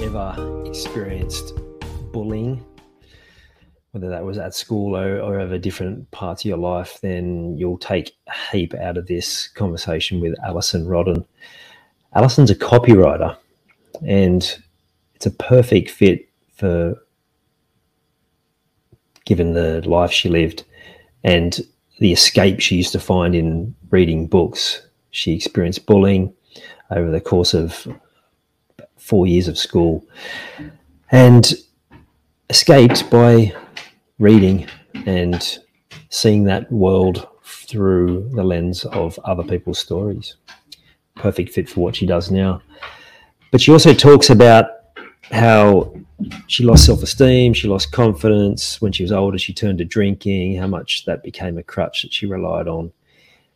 ever experienced bullying, whether that was at school or, or over different parts of your life, then you'll take a heap out of this conversation with Alison Rodden. Alison's a copywriter and it's a perfect fit for given the life she lived and the escape she used to find in reading books. She experienced bullying over the course of four years of school and escaped by reading and seeing that world through the lens of other people's stories. Perfect fit for what she does now. But she also talks about how she lost self esteem, she lost confidence. When she was older, she turned to drinking, how much that became a crutch that she relied on.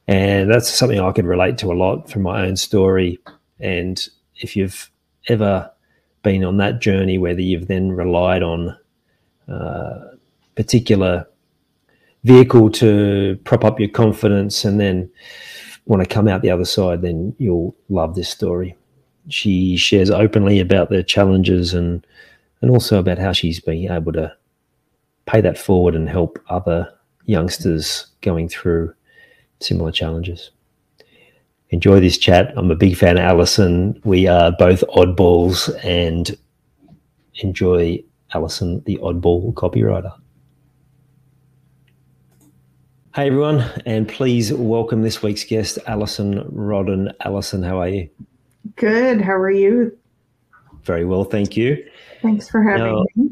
And that's something I could relate to a lot from my own story. And if you've ever been on that journey, whether you've then relied on a uh, particular vehicle to prop up your confidence and then want to come out the other side, then you'll love this story. She shares openly about the challenges and and also about how she's been able to pay that forward and help other youngsters going through similar challenges enjoy this chat. I'm a big fan of Alison. We are both oddballs and enjoy Alison, the oddball copywriter. Hey everyone, and please welcome this week's guest, Alison Rodden. Alison, how are you? Good. How are you? Very well, thank you. Thanks for having now, me.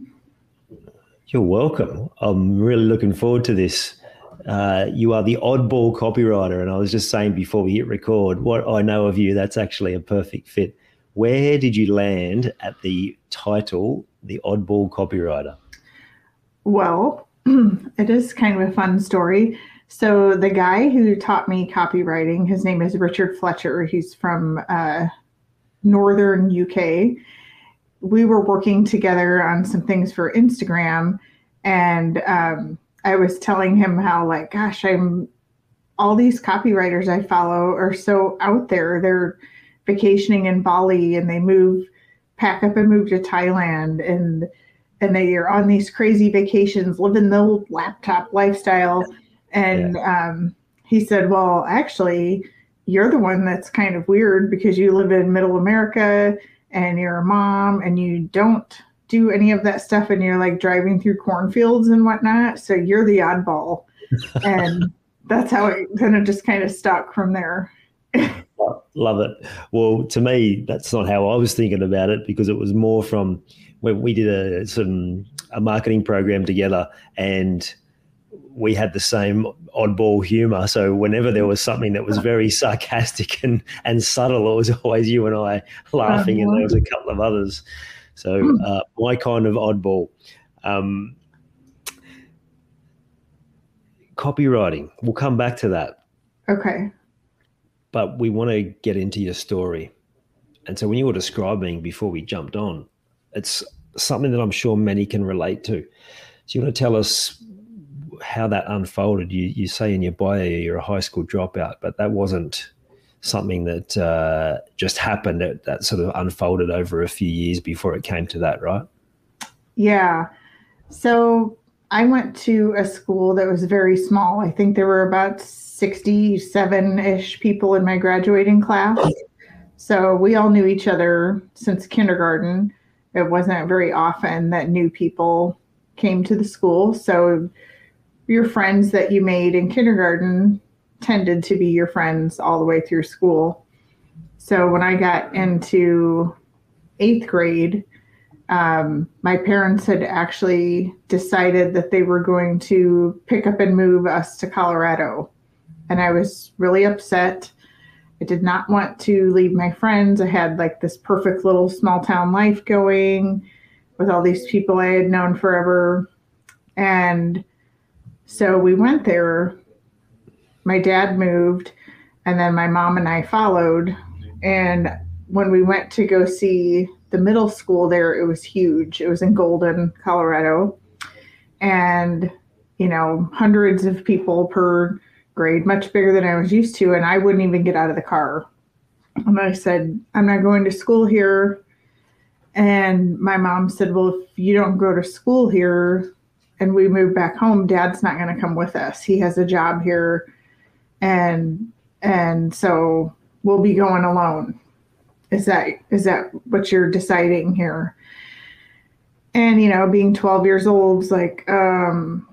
You're welcome. I'm really looking forward to this uh, you are the oddball copywriter. And I was just saying before we hit record, what I know of you, that's actually a perfect fit. Where did you land at the title, the oddball copywriter? Well, it is kind of a fun story. So the guy who taught me copywriting, his name is Richard Fletcher. He's from uh, northern UK. We were working together on some things for Instagram, and um, I was telling him how like, gosh, I'm all these copywriters I follow are so out there. They're vacationing in Bali and they move, pack up and move to Thailand and and they are on these crazy vacations, living the laptop lifestyle. And yeah. um, he said, Well, actually, you're the one that's kind of weird because you live in middle America and you're a mom and you don't do any of that stuff and you're like driving through cornfields and whatnot. So you're the oddball. and that's how it kind of just kind of stuck from there. Love it. Well, to me, that's not how I was thinking about it because it was more from when we did a some a marketing program together and we had the same oddball humor. So whenever there was something that was very sarcastic and, and subtle, it was always you and I laughing, uh-huh. and there was a couple of others. So hmm. uh, my kind of oddball. Um, copywriting. We'll come back to that. Okay. But we want to get into your story. And so when you were describing before we jumped on, it's something that I'm sure many can relate to. So you want to tell us how that unfolded? You you say in your bio you're a high school dropout, but that wasn't something that uh, just happened that, that sort of unfolded over a few years before it came to that, right? Yeah. So I went to a school that was very small. I think there were about 67 ish people in my graduating class. So we all knew each other since kindergarten. it wasn't very often that new people came to the school. So your friends that you made in kindergarten tended to be your friends all the way through school. So when I got into eighth grade, um, my parents had actually decided that they were going to pick up and move us to Colorado. And I was really upset. I did not want to leave my friends. I had like this perfect little small town life going with all these people I had known forever. And so we went there. My dad moved, and then my mom and I followed. And when we went to go see the middle school there, it was huge. It was in Golden, Colorado. And, you know, hundreds of people per grade, much bigger than I was used to. And I wouldn't even get out of the car. And I said, I'm not going to school here. And my mom said, Well, if you don't go to school here and we move back home, dad's not going to come with us. He has a job here. And, and so we'll be going alone. Is that, is that what you're deciding here? And, you know, being 12 years old like, um,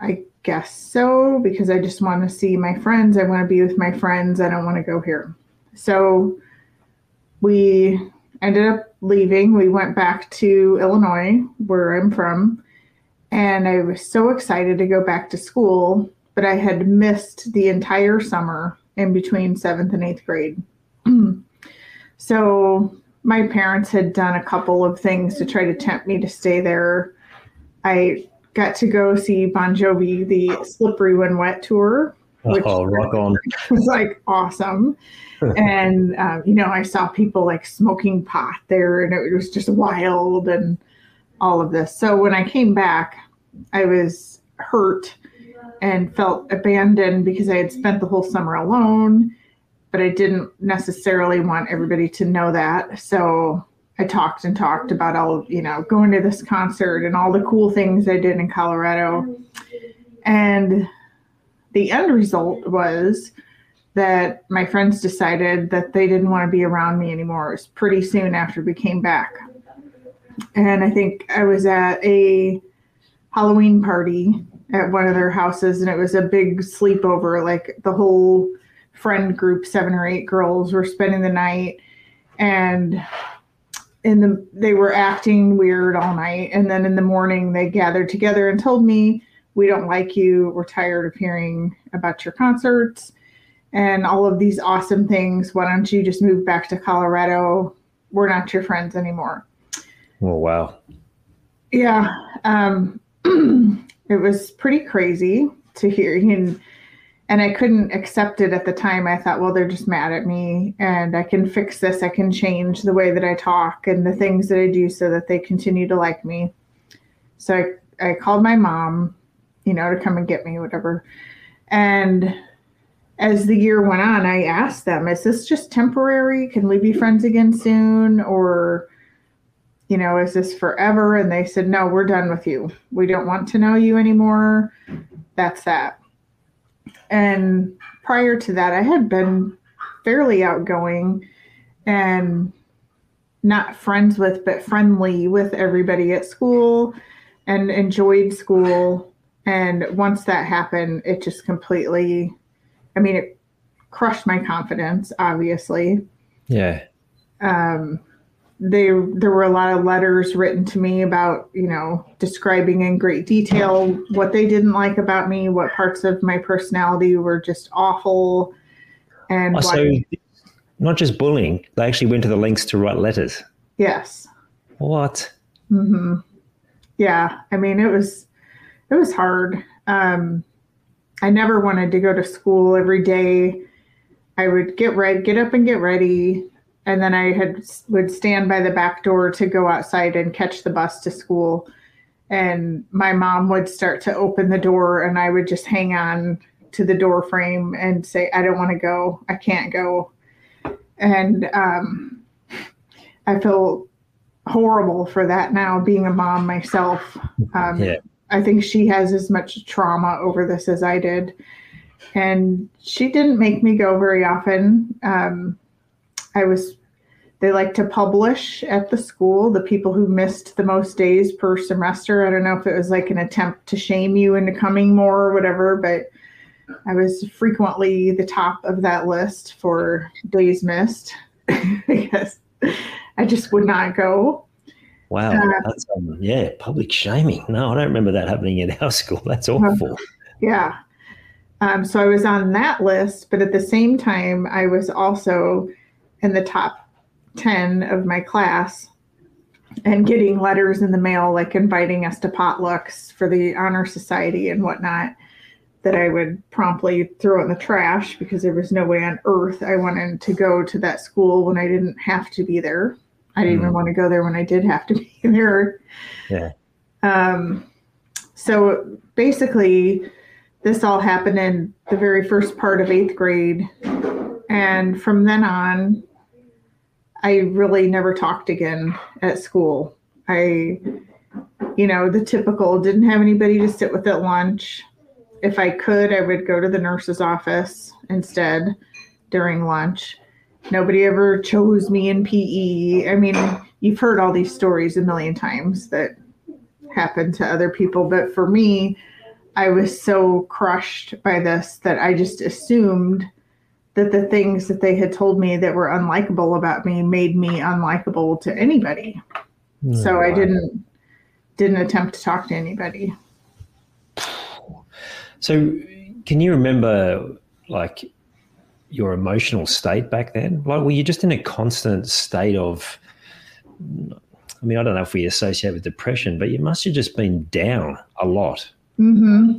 I guess so because I just want to see my friends. I want to be with my friends. I don't want to go here. So we ended up leaving. We went back to Illinois, where I'm from, and I was so excited to go back to school, but I had missed the entire summer in between seventh and eighth grade. so my parents had done a couple of things to try to tempt me to stay there. I got to go see Bon Jovi, the Slippery When Wet tour. Which oh, rock on. was like awesome. and, um, you know, I saw people like smoking pot there and it was just wild and all of this. So when I came back, I was hurt and felt abandoned because I had spent the whole summer alone, but I didn't necessarily want everybody to know that. So I talked and talked about all, you know, going to this concert and all the cool things I did in Colorado. And the end result was that my friends decided that they didn't want to be around me anymore. It was pretty soon after we came back. And I think I was at a Halloween party at one of their houses, and it was a big sleepover. Like the whole friend group, seven or eight girls, were spending the night. And in the they were acting weird all night and then in the morning they gathered together and told me we don't like you we're tired of hearing about your concerts and all of these awesome things why don't you just move back to colorado we're not your friends anymore oh wow yeah um, it was pretty crazy to hear and and I couldn't accept it at the time. I thought, well, they're just mad at me and I can fix this. I can change the way that I talk and the things that I do so that they continue to like me. So I, I called my mom, you know, to come and get me, whatever. And as the year went on, I asked them, is this just temporary? Can we be friends again soon? Or, you know, is this forever? And they said, no, we're done with you. We don't want to know you anymore. That's that. And prior to that, I had been fairly outgoing and not friends with, but friendly with everybody at school and enjoyed school. And once that happened, it just completely, I mean, it crushed my confidence, obviously. Yeah. Um, they there were a lot of letters written to me about you know describing in great detail what they didn't like about me what parts of my personality were just awful and oh, so not just bullying they actually went to the lengths to write letters. Yes. What? Mm-hmm. yeah i mean it was it was hard. Um i never wanted to go to school every day. I would get ready get up and get ready and then I had would stand by the back door to go outside and catch the bus to school. And my mom would start to open the door, and I would just hang on to the door frame and say, "I don't want to go. I can't go." And um, I feel horrible for that now, being a mom myself. Um, yeah. I think she has as much trauma over this as I did. And she didn't make me go very often. Um, I was they like to publish at the school the people who missed the most days per semester. I don't know if it was like an attempt to shame you into coming more or whatever, but I was frequently the top of that list for days missed because I just would not go. Wow, uh, um, yeah, public shaming. No, I don't remember that happening in our school. That's awful. Yeah. Um, so I was on that list, but at the same time, I was also in the top 10 of my class and getting letters in the mail, like inviting us to potlucks for the honor society and whatnot, that I would promptly throw in the trash because there was no way on earth I wanted to go to that school when I didn't have to be there. I didn't mm. even want to go there when I did have to be there. Yeah. Um, so basically, this all happened in the very first part of eighth grade. And from then on, I really never talked again at school. I, you know, the typical didn't have anybody to sit with at lunch. If I could, I would go to the nurse's office instead during lunch. Nobody ever chose me in PE. I mean, you've heard all these stories a million times that happen to other people, but for me, I was so crushed by this that I just assumed that the things that they had told me that were unlikable about me made me unlikable to anybody. Mm, so I didn't didn't attempt to talk to anybody. So can you remember like your emotional state back then? Like were you just in a constant state of I mean, I don't know if we associate with depression, but you must have just been down a lot. Mm-hmm.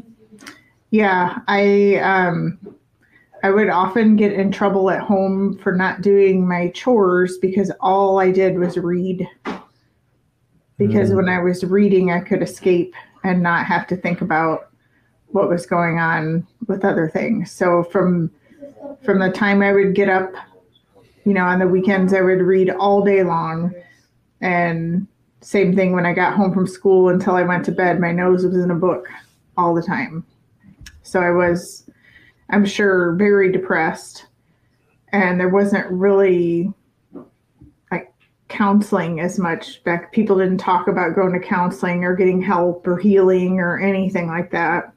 Yeah, I um, I would often get in trouble at home for not doing my chores because all I did was read. Because mm. when I was reading, I could escape and not have to think about what was going on with other things. So from from the time I would get up, you know, on the weekends I would read all day long. And same thing when I got home from school until I went to bed, my nose was in a book all the time. So I was I'm sure, very depressed. And there wasn't really like counseling as much back. People didn't talk about going to counseling or getting help or healing or anything like that.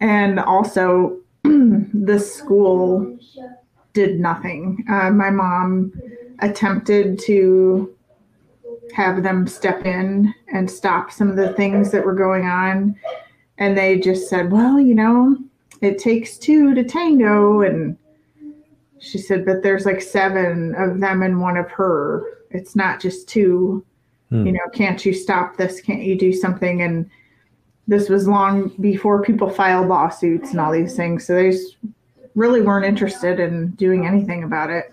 And also, the school did nothing. Uh, my mom attempted to have them step in and stop some of the things that were going on. And they just said, well, you know, it takes two to tango and she said but there's like seven of them and one of her. It's not just two. Hmm. you know can't you stop this? Can't you do something? And this was long before people filed lawsuits and all these things so they just really weren't interested in doing anything about it.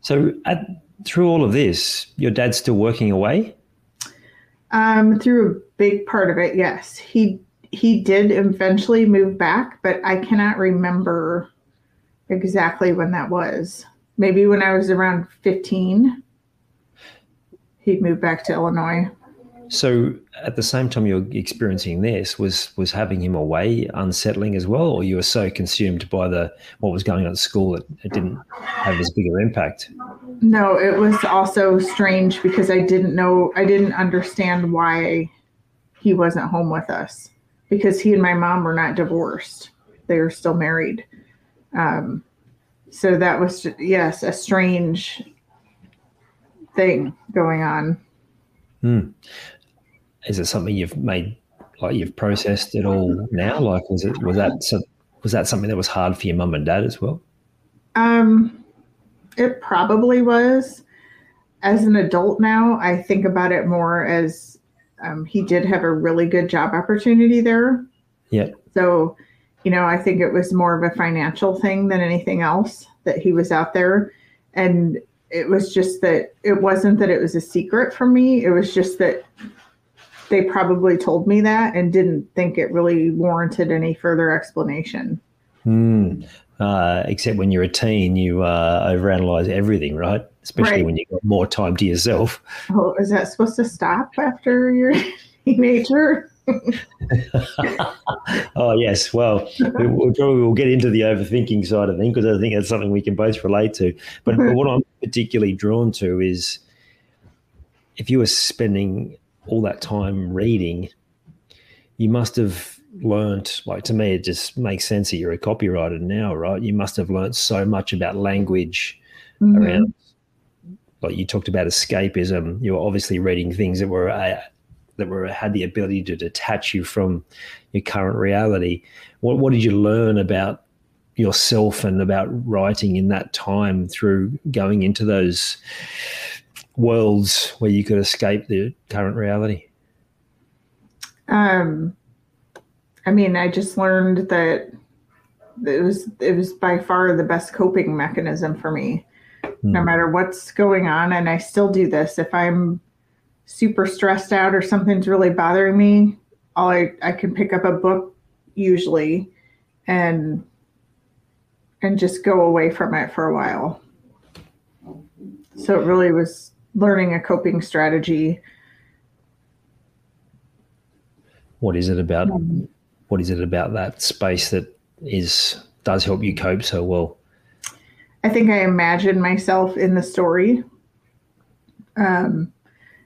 So at, through all of this your dad's still working away? Um, through a big part of it yes. He he did eventually move back, but I cannot remember exactly when that was. Maybe when I was around 15, he'd moved back to Illinois. So at the same time you're experiencing this, was was having him away unsettling as well, or you were so consumed by the what was going on at school that it didn't have as bigger impact? No, it was also strange because I didn't know I didn't understand why he wasn't home with us because he and my mom were not divorced. They were still married. Um, so that was, yes, a strange thing going on. Hmm. Is it something you've made, like you've processed it all now? Like, was it, was that, so, was that something that was hard for your mum and dad as well? Um, it probably was. As an adult now, I think about it more as um, he did have a really good job opportunity there. Yeah. So, you know, I think it was more of a financial thing than anything else that he was out there. And it was just that it wasn't that it was a secret from me. It was just that they probably told me that and didn't think it really warranted any further explanation. Hmm. Uh, except when you're a teen, you uh, overanalyze everything, right? Especially right. when you've got more time to yourself. Oh, is that supposed to stop after you're a teenager? oh yes, well, we, will probably will get into the overthinking side of things because I think that's something we can both relate to. But, but what I'm particularly drawn to is if you were spending all that time reading, you must have learned like to me it just makes sense that you're a copywriter now right? You must have learned so much about language mm-hmm. around like you talked about escapism. You were obviously reading things that were uh, that were had the ability to detach you from your current reality. What what did you learn about yourself and about writing in that time through going into those worlds where you could escape the current reality? Um I mean, I just learned that it was it was by far the best coping mechanism for me. Mm. No matter what's going on, and I still do this. If I'm super stressed out or something's really bothering me, all I, I can pick up a book usually and and just go away from it for a while. So it really was learning a coping strategy. What is it about um, what is it about that space that is does help you cope so well? I think I imagine myself in the story. Um,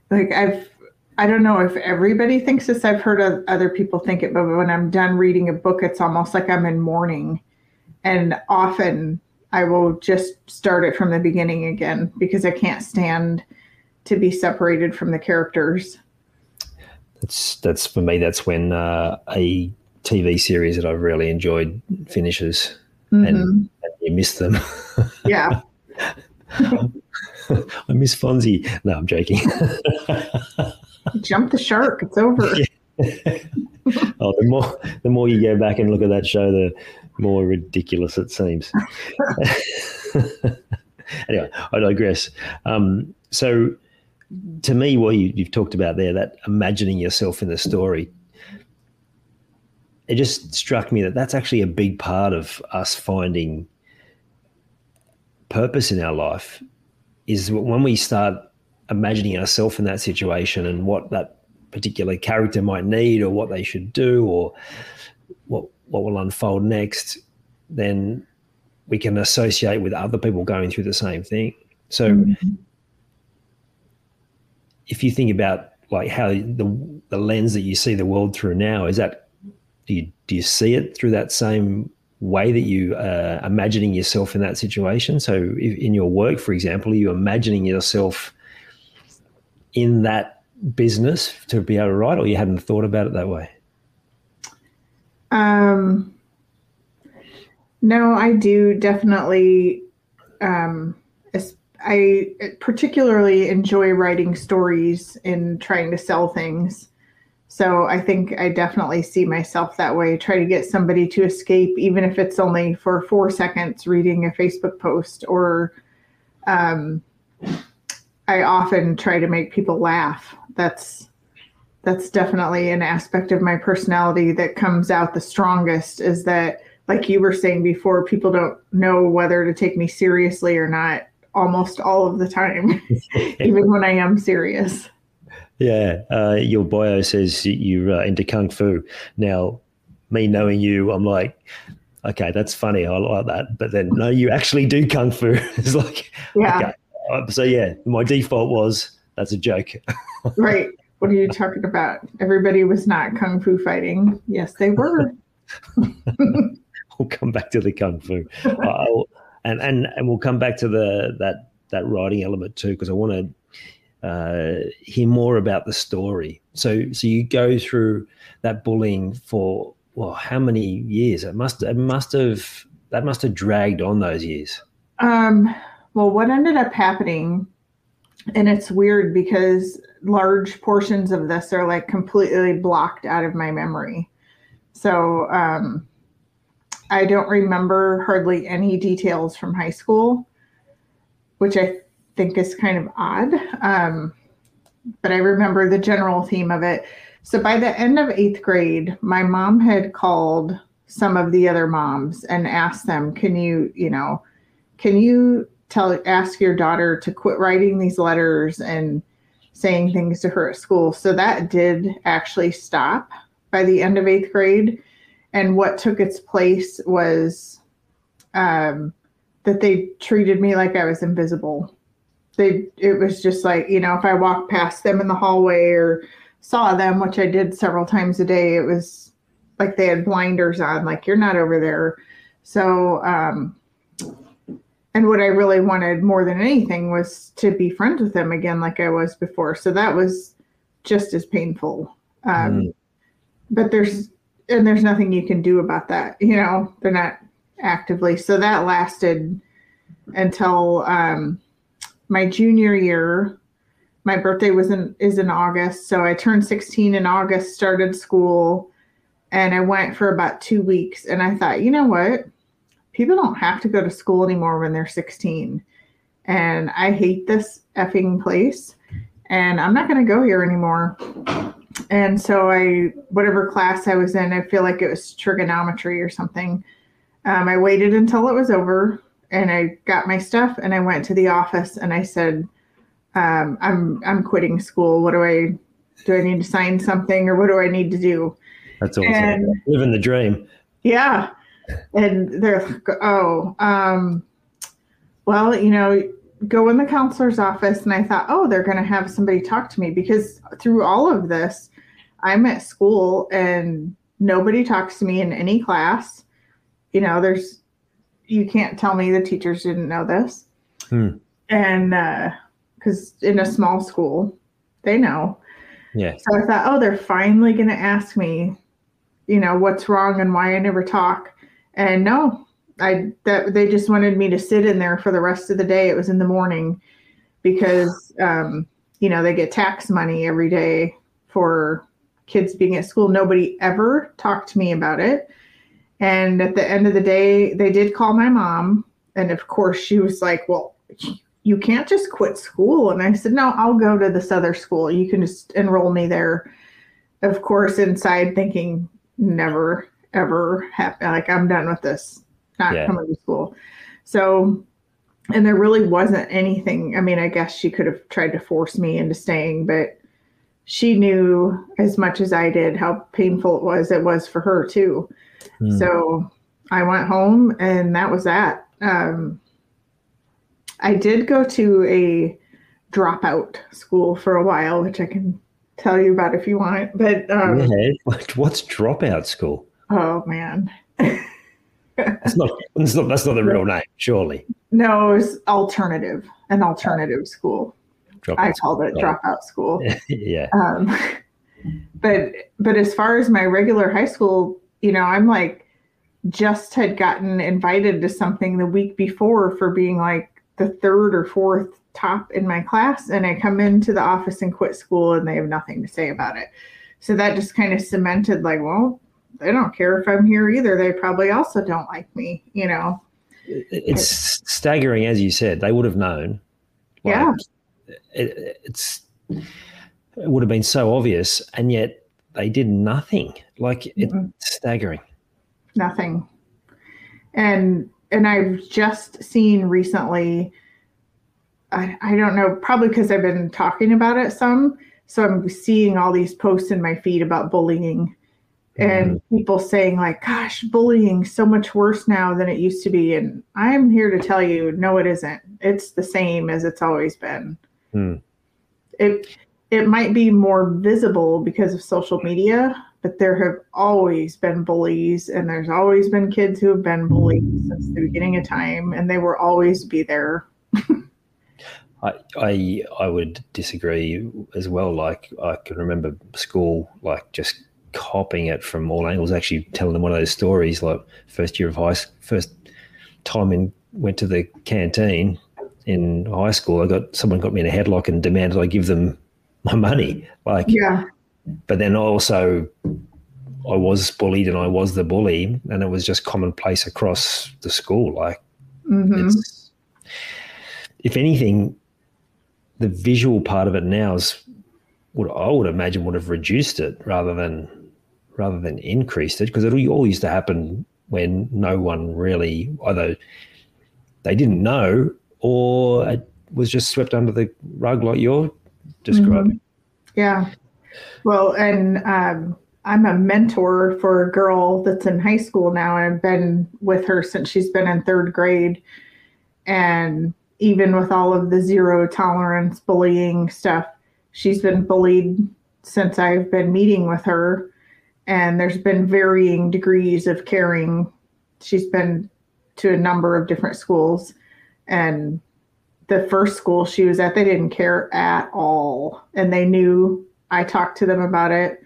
like I've, I don't know if everybody thinks this. I've heard other people think it, but when I'm done reading a book, it's almost like I'm in mourning, and often I will just start it from the beginning again because I can't stand to be separated from the characters. That's that's for me. That's when uh, a TV series that I've really enjoyed finishes, mm-hmm. and, and, you miss them. Yeah. I miss Fonzie. No, I'm joking. Jump the shark. It's over. oh, the more the more you go back and look at that show, the more ridiculous it seems. anyway, I digress. Um, so, to me, what you, you've talked about there, that imagining yourself in the story, it just struck me that that's actually a big part of us finding purpose in our life is when we start imagining ourselves in that situation and what that particular character might need or what they should do or what what will unfold next then we can associate with other people going through the same thing so mm-hmm. if you think about like how the the lens that you see the world through now is that do you do you see it through that same way that you are imagining yourself in that situation? So, in your work, for example, are you imagining yourself in that business to be able to write, or you hadn't thought about it that way? Um, no, I do definitely. Um, I particularly enjoy writing stories and trying to sell things. So I think I definitely see myself that way. Try to get somebody to escape, even if it's only for four seconds reading a Facebook post. Or um, I often try to make people laugh. That's that's definitely an aspect of my personality that comes out the strongest. Is that like you were saying before, people don't know whether to take me seriously or not almost all of the time, even when I am serious. Yeah, uh, your bio says you're uh, into kung fu. Now, me knowing you, I'm like, okay, that's funny. I like that. But then, no, you actually do kung fu. it's like, yeah. Okay. Uh, so yeah, my default was that's a joke. right. What are you talking about? Everybody was not kung fu fighting. Yes, they were. we'll come back to the kung fu, uh, and and and we'll come back to the that that writing element too, because I want to uh, hear more about the story. So, so you go through that bullying for well, how many years? It must it must have that must have dragged on those years. Um, well, what ended up happening, and it's weird because large portions of this are like completely blocked out of my memory. So, um, I don't remember hardly any details from high school, which I think is kind of odd. Um, but I remember the general theme of it. So by the end of eighth grade, my mom had called some of the other moms and asked them, "Can you, you know, can you tell ask your daughter to quit writing these letters and saying things to her at school?" So that did actually stop. by the end of eighth grade. And what took its place was um, that they treated me like I was invisible. They, it was just like, you know, if I walked past them in the hallway or saw them, which I did several times a day, it was like they had blinders on, like, you're not over there. So, um, and what I really wanted more than anything was to be friends with them again, like I was before. So that was just as painful. Um, mm. But there's and there's nothing you can do about that. You know, they're not actively. So that lasted until um, my junior year. My birthday was in is in August, so I turned 16 in August, started school, and I went for about two weeks. And I thought, you know what? people don't have to go to school anymore when they're 16. And I hate this effing place. And I'm not going to go here anymore. And so I, whatever class I was in, I feel like it was trigonometry or something. Um, I waited until it was over and I got my stuff and I went to the office and I said, um, I'm, I'm quitting school. What do I, do I need to sign something or what do I need to do? That's awesome. And, Living the dream. Yeah and they're like, oh, um, well, you know, go in the counselor's office. And I thought, oh, they're going to have somebody talk to me because through all of this, I'm at school and nobody talks to me in any class. You know, there's, you can't tell me the teachers didn't know this. Hmm. And, because uh, in a small school, they know. Yeah. So I thought, oh, they're finally going to ask me, you know, what's wrong and why I never talk. And no, I that they just wanted me to sit in there for the rest of the day. It was in the morning because um, you know they get tax money every day for kids being at school. Nobody ever talked to me about it. And at the end of the day, they did call my mom, and of course she was like, "Well, you can't just quit school." And I said, "No, I'll go to this other school. You can just enroll me there." Of course, inside thinking, "Never." ever happen. Like I'm done with this, not yeah. coming to school. So, and there really wasn't anything. I mean, I guess she could have tried to force me into staying, but she knew as much as I did how painful it was. It was for her too. Mm. So I went home, and that was that. Um, I did go to a dropout school for a while, which I can tell you about if you want. But um, yeah. what's dropout school? Oh man. that's not, that's not that's not the real name, surely. No, it was alternative, an alternative school. Dropout I called it dropout school. yeah. Um, but but as far as my regular high school, you know, I'm like just had gotten invited to something the week before for being like the third or fourth top in my class and I come into the office and quit school and they have nothing to say about it. So that just kind of cemented like, well, they don't care if I'm here either. They probably also don't like me, you know. It's staggering, as you said. They would have known. Like, yeah. It, it's it would have been so obvious, and yet they did nothing. Like it's mm-hmm. staggering. Nothing. And and I've just seen recently. I, I don't know, probably because I've been talking about it some. So I'm seeing all these posts in my feed about bullying and mm-hmm. people saying like gosh bullying so much worse now than it used to be and i'm here to tell you no it isn't it's the same as it's always been mm. it it might be more visible because of social media but there have always been bullies and there's always been kids who have been bullied since the beginning of time and they will always be there I, I I would disagree as well. Like I can remember school, like just copying it from all angles, actually telling them one of those stories like first year of high first time in went to the canteen in high school, I got someone got me in a headlock and demanded I give them my money. Like yeah. But then also I was bullied and I was the bully and it was just commonplace across the school. Like mm-hmm. if anything, the visual part of it now is what I would imagine would have reduced it rather than rather than increased it because it all used to happen when no one really either they didn't know or it was just swept under the rug like you're describing. Mm-hmm. Yeah. Well, and um, I'm a mentor for a girl that's in high school now, and I've been with her since she's been in third grade. And even with all of the zero tolerance bullying stuff, she's been bullied since I've been meeting with her. And there's been varying degrees of caring. She's been to a number of different schools. And the first school she was at, they didn't care at all. And they knew I talked to them about it.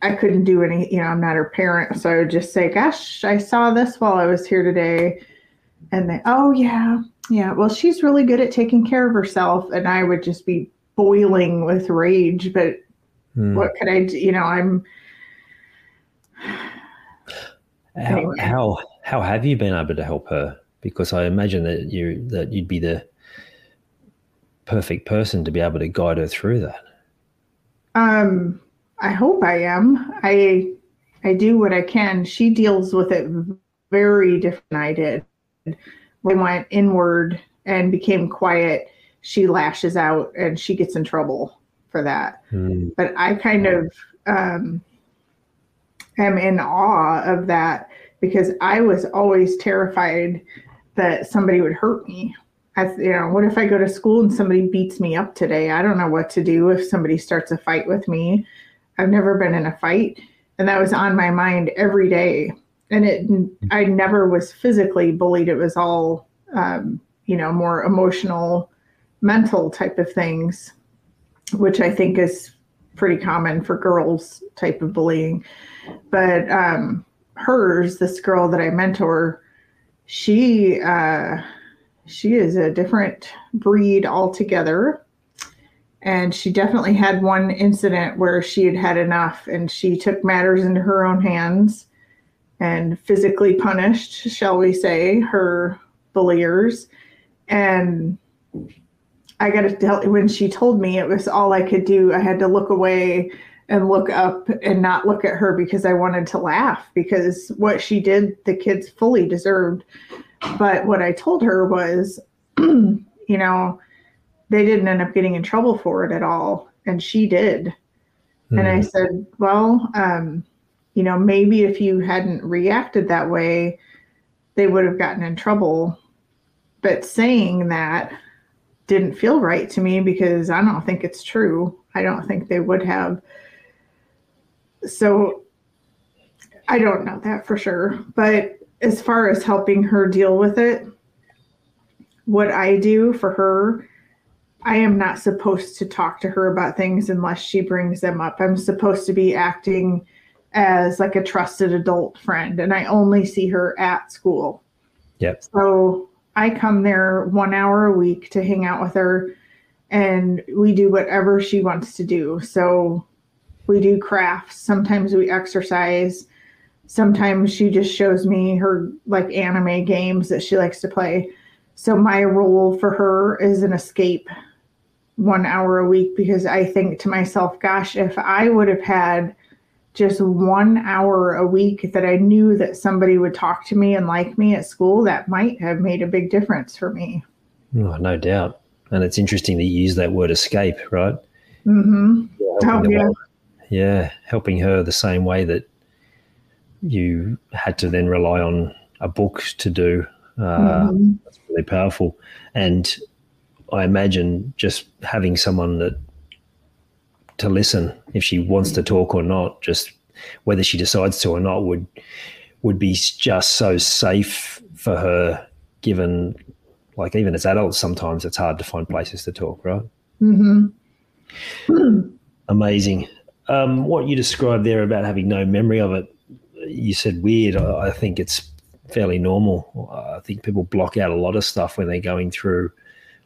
I couldn't do any, you know, I'm not her parent. So I would just say, Gosh, I saw this while I was here today. And they, Oh, yeah, yeah. Well, she's really good at taking care of herself. And I would just be boiling with rage. But mm. what could I do? You know, I'm. How, anyway. how how have you been able to help her? Because I imagine that you that you'd be the perfect person to be able to guide her through that. Um, I hope I am. I I do what I can. She deals with it very different than I did. When I went inward and became quiet, she lashes out and she gets in trouble for that. Mm. But I kind of um, am in awe of that because I was always terrified that somebody would hurt me. I, you know, what if I go to school and somebody beats me up today? I don't know what to do if somebody starts a fight with me. I've never been in a fight, and that was on my mind every day. And it, I never was physically bullied. It was all, um, you know, more emotional, mental type of things, which I think is pretty common for girls type of bullying. But um, hers, this girl that I mentor, she uh, she is a different breed altogether. And she definitely had one incident where she had had enough and she took matters into her own hands and physically punished, shall we say, her bulliers. And I got to tell when she told me it was all I could do. I had to look away and look up and not look at her because I wanted to laugh because what she did, the kids fully deserved. But what I told her was, you know, they didn't end up getting in trouble for it at all. And she did. Mm. And I hmm. said, well, um, you know, maybe if you hadn't reacted that way, they would have gotten in trouble. But saying that didn't feel right to me because I don't think it's true. I don't think they would have. So I don't know that for sure. But as far as helping her deal with it, what I do for her, I am not supposed to talk to her about things unless she brings them up. I'm supposed to be acting as like a trusted adult friend, and I only see her at school. Yep. So I come there one hour a week to hang out with her, and we do whatever she wants to do. So we do crafts. Sometimes we exercise sometimes she just shows me her like anime games that she likes to play. So my role for her is an escape one hour a week because I think to myself, gosh, if I would have had just one hour a week that I knew that somebody would talk to me and like me at school, that might have made a big difference for me. Oh, no doubt. And it's interesting that you use that word escape, right? Mm-hmm. Yeah, oh, yeah. yeah, helping her the same way that you had to then rely on a book to do. Uh, mm-hmm. That's really powerful. And I imagine just having someone that to listen if she wants to talk or not, just whether she decides to or not, would would be just so safe for her. Given, like even as adults, sometimes it's hard to find places to talk, right? Mm-hmm. Amazing. Um, what you described there about having no memory of it you said weird. I, I think it's fairly normal. I think people block out a lot of stuff when they're going through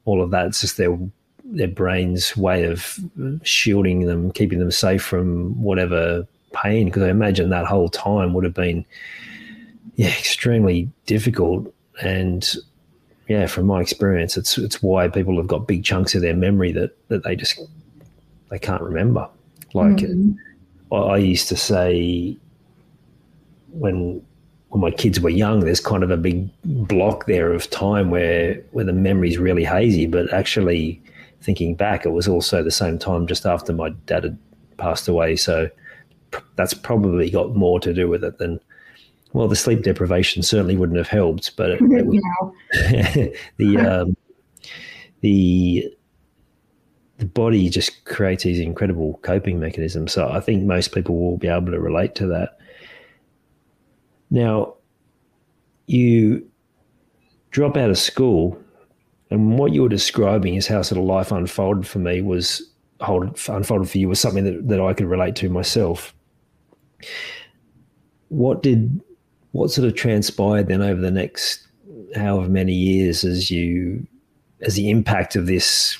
all of that. It's just their their brain's way of shielding them, keeping them safe from whatever pain. Because I imagine that whole time would have been yeah extremely difficult. And yeah, from my experience, it's it's why people have got big chunks of their memory that that they just they can't remember. Like mm-hmm. I, I used to say when when my kids were young, there's kind of a big block there of time where where the memory's really hazy. But actually, thinking back, it was also the same time just after my dad had passed away. So that's probably got more to do with it than well, the sleep deprivation certainly wouldn't have helped, but it, it was, the um, the the body just creates these incredible coping mechanisms. So I think most people will be able to relate to that. Now, you drop out of school, and what you were describing is how sort of life unfolded for me was unfolded for you was something that, that I could relate to myself. What did what sort of transpired then over the next however many years as you as the impact of this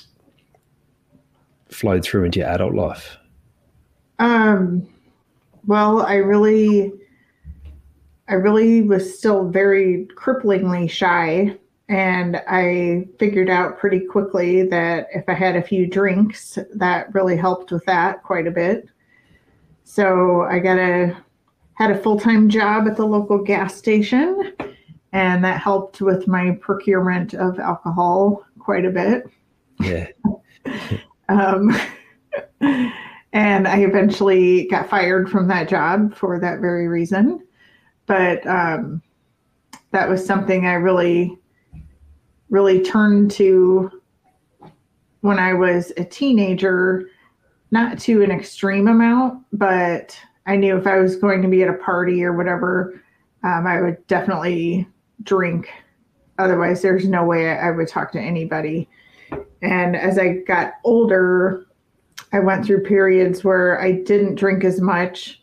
flowed through into your adult life? Um, well, I really, I really was still very cripplingly shy. And I figured out pretty quickly that if I had a few drinks, that really helped with that quite a bit. So I got a had a full time job at the local gas station, and that helped with my procurement of alcohol quite a bit. Yeah. um, and I eventually got fired from that job for that very reason. But um, that was something I really, really turned to when I was a teenager, not to an extreme amount, but I knew if I was going to be at a party or whatever, um, I would definitely drink. Otherwise, there's no way I would talk to anybody. And as I got older, I went through periods where I didn't drink as much.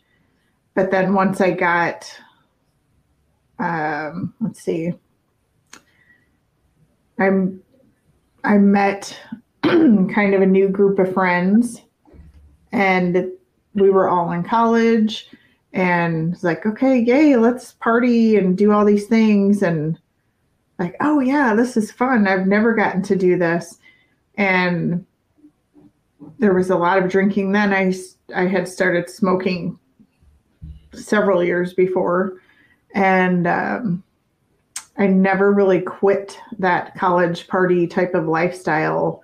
But then once I got, um, let's see, I'm, I met kind of a new group of friends and we were all in college and it's like, okay, yay, let's party and do all these things. And like, oh yeah, this is fun. I've never gotten to do this. And there was a lot of drinking then. I, I had started smoking several years before. And um, I never really quit that college party type of lifestyle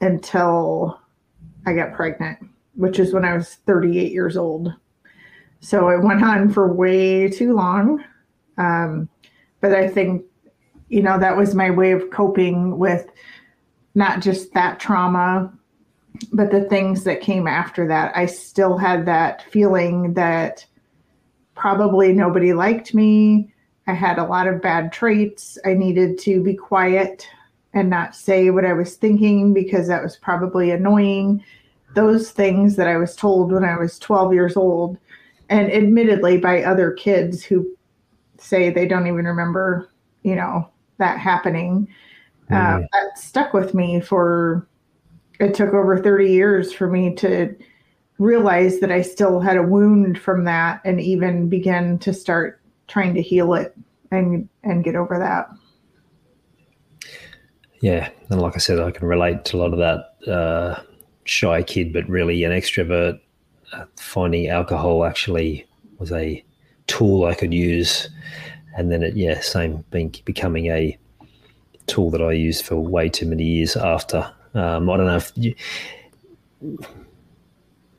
until I got pregnant which is when I was 38 years old. So it went on for way too long. Um, but I think, you know, that was my way of coping with not just that trauma, but the things that came after that. I still had that feeling that probably nobody liked me. I had a lot of bad traits. I needed to be quiet and not say what I was thinking because that was probably annoying those things that I was told when I was 12 years old, and admittedly by other kids who say they don't even remember, you know, that happening. Mm. Uh, that stuck with me for it took over 30 years for me to realize that I still had a wound from that and even begin to start trying to heal it and and get over that. Yeah, and like I said, I can relate to a lot of that. Uh, shy kid, but really an extrovert. Uh, finding alcohol actually was a tool I could use, and then it yeah, same being becoming a tool that I used for way too many years after. Um, I don't know if you,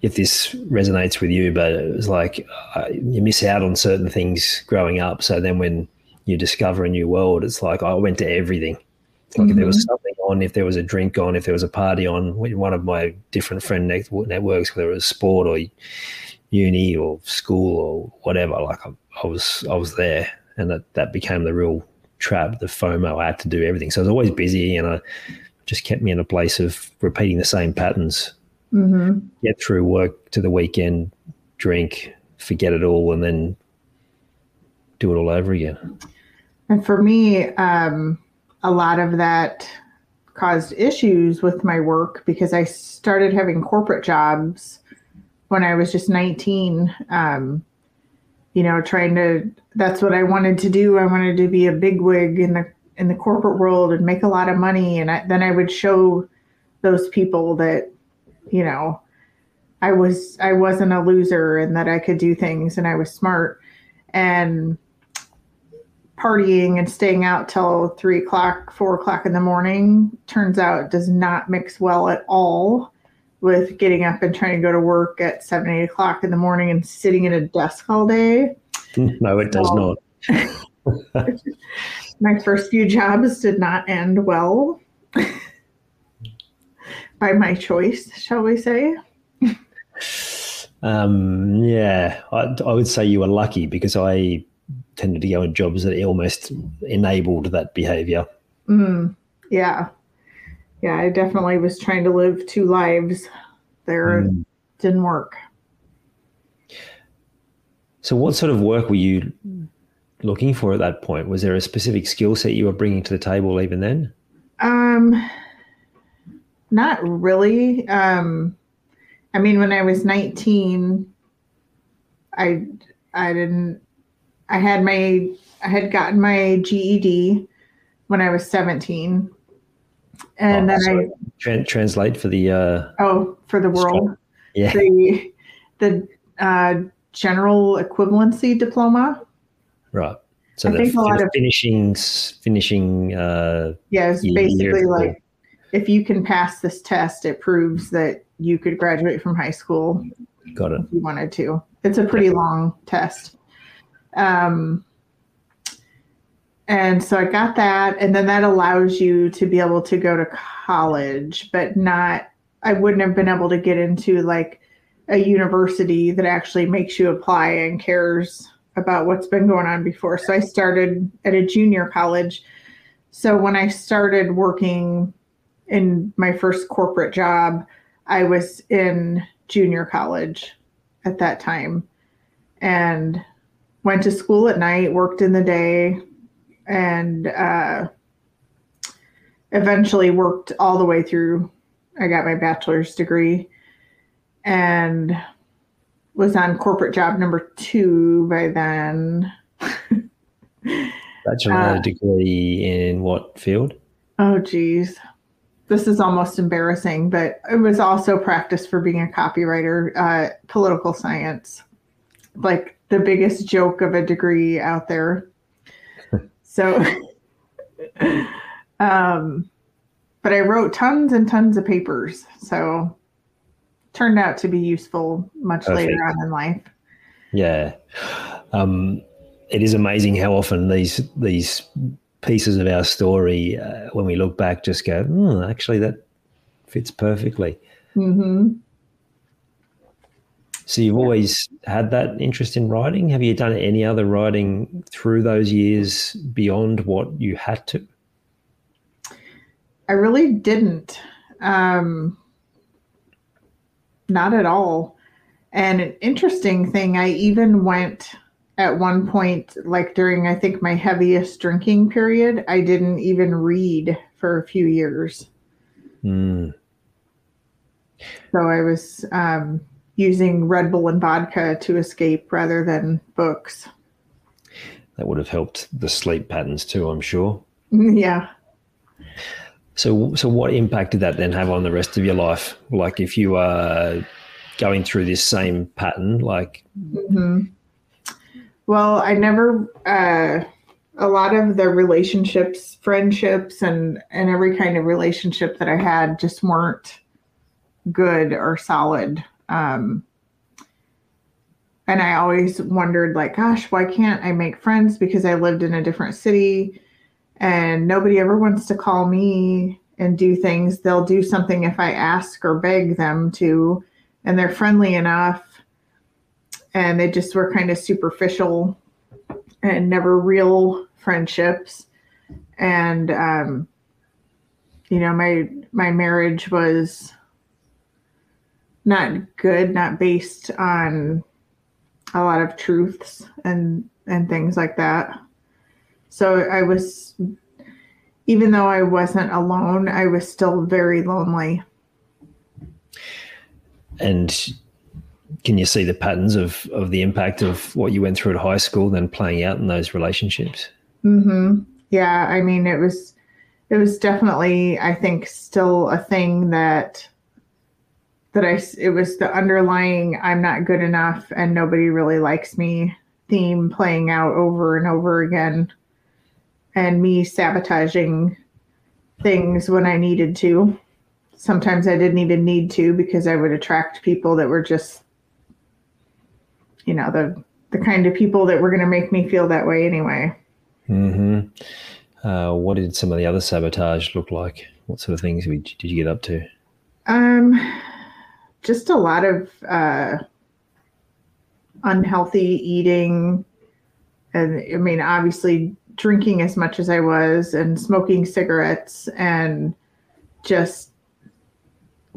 if this resonates with you, but it was like uh, you miss out on certain things growing up. So then when you discover a new world, it's like I went to everything. Like mm-hmm. if there was mm-hmm. something on, if there was a drink on, if there was a party on, one of my different friend networks, whether it was sport or uni or school or whatever, like I, I was, I was there, and that that became the real trap, the FOMO. I had to do everything, so I was always busy, and I just kept me in a place of repeating the same patterns. Mm-hmm. Get through work to the weekend, drink, forget it all, and then do it all over again. And for me, um, a lot of that caused issues with my work because I started having corporate jobs when I was just 19. Um, you know, trying to, that's what I wanted to do. I wanted to be a bigwig in the, in the corporate world and make a lot of money. And I, then I would show those people that, you know, I was, I wasn't a loser and that I could do things and I was smart. And partying and staying out till three o'clock, four o'clock in the morning turns out does not mix well at all with getting up and trying to go to work at seven, eight o'clock in the morning and sitting at a desk all day. No, it does Well- not. My first few jobs did not end well by my choice, shall we say. Um, yeah, I, I would say you were lucky because I tended to go in jobs that almost enabled that behavior. Mm, yeah. Yeah, I definitely was trying to live two lives there. Mm. didn't work. So, what sort of work were you looking for at that point? Was there a specific skill set you were bringing to the table even then? Um, not really. Um, I mean, when I was 19, I I didn't. I had my I had gotten my GED when I was 17, and Oh, then sorry. Tran- translate for the uh, I oh for the world yeah, the the uh, general equivalency diploma. right. So I the, think a lot of- finishing finishing uh, Yeah, it's basically like if you can pass this test, it proves that you could graduate from high school got it. if you wanted to. It's a pretty long test. Um, and so I got that, and then that allows you to be able to go to college, but not, I wouldn't have been able to get into like a university that actually makes you apply and cares about what's been going on before. So I started at a junior college. So when I started working in my first corporate job, I was in junior college at that time and went to school at night, worked in the day, and uh, eventually worked all the way through. I got my bachelor's degree and was on corporate job number two by then. Bachelor Uh, degree in what field? Oh, geez. This is almost embarrassing, but it was also practice for being a copywriter, uh, political science. Like the biggest joke of a degree out there. so, um, but I wrote tons and tons of papers. So, turned out to be useful much later on in life. Yeah. Um, it is amazing how often these these pieces of our story, uh, when we look back, just go, "Hmm, actually, that fits perfectly. hmm So you've always had that interest in writing. Have you done any other writing through those years beyond what you had to? I really didn't. Um, not at all. And an interesting thing, I even went at one point, like during I think my heaviest drinking period, I didn't even read for a few years. Hmm. So I was um, using Red Bull and vodka to escape rather than books. That would have helped the sleep patterns too, I'm sure. yeah. So, so what impact did that then have on the rest of your life? Like, if you are going through this same pattern, like, hmm Well, I never. Uh, a lot of the relationships, friendships, and and every kind of relationship that I had just weren't good or solid. Um, and I always wondered, like, gosh, why can't I make friends? Because I lived in a different city, and nobody ever wants to call me and do things. They'll do something if I ask or beg them to, and they're friendly enough and they just were kind of superficial and never real friendships. And um you know my my marriage was not good not based on a lot of truths and and things like that. So i was even though i wasn't alone i was still very lonely. And can you see the patterns of of the impact of what you went through at high school then playing out in those relationships? hmm Yeah, I mean, it was, it was definitely, I think, still a thing that, that I, it was the underlying "I'm not good enough" and nobody really likes me theme playing out over and over again, and me sabotaging things when I needed to. sometimes I didn't even need to because I would attract people that were just, you know, the the kind of people that were going to make me feel that way anyway. Hmm. Uh, what did some of the other sabotage look like? What sort of things did you get up to? Um, just a lot of uh, unhealthy eating, and I mean, obviously drinking as much as I was, and smoking cigarettes, and just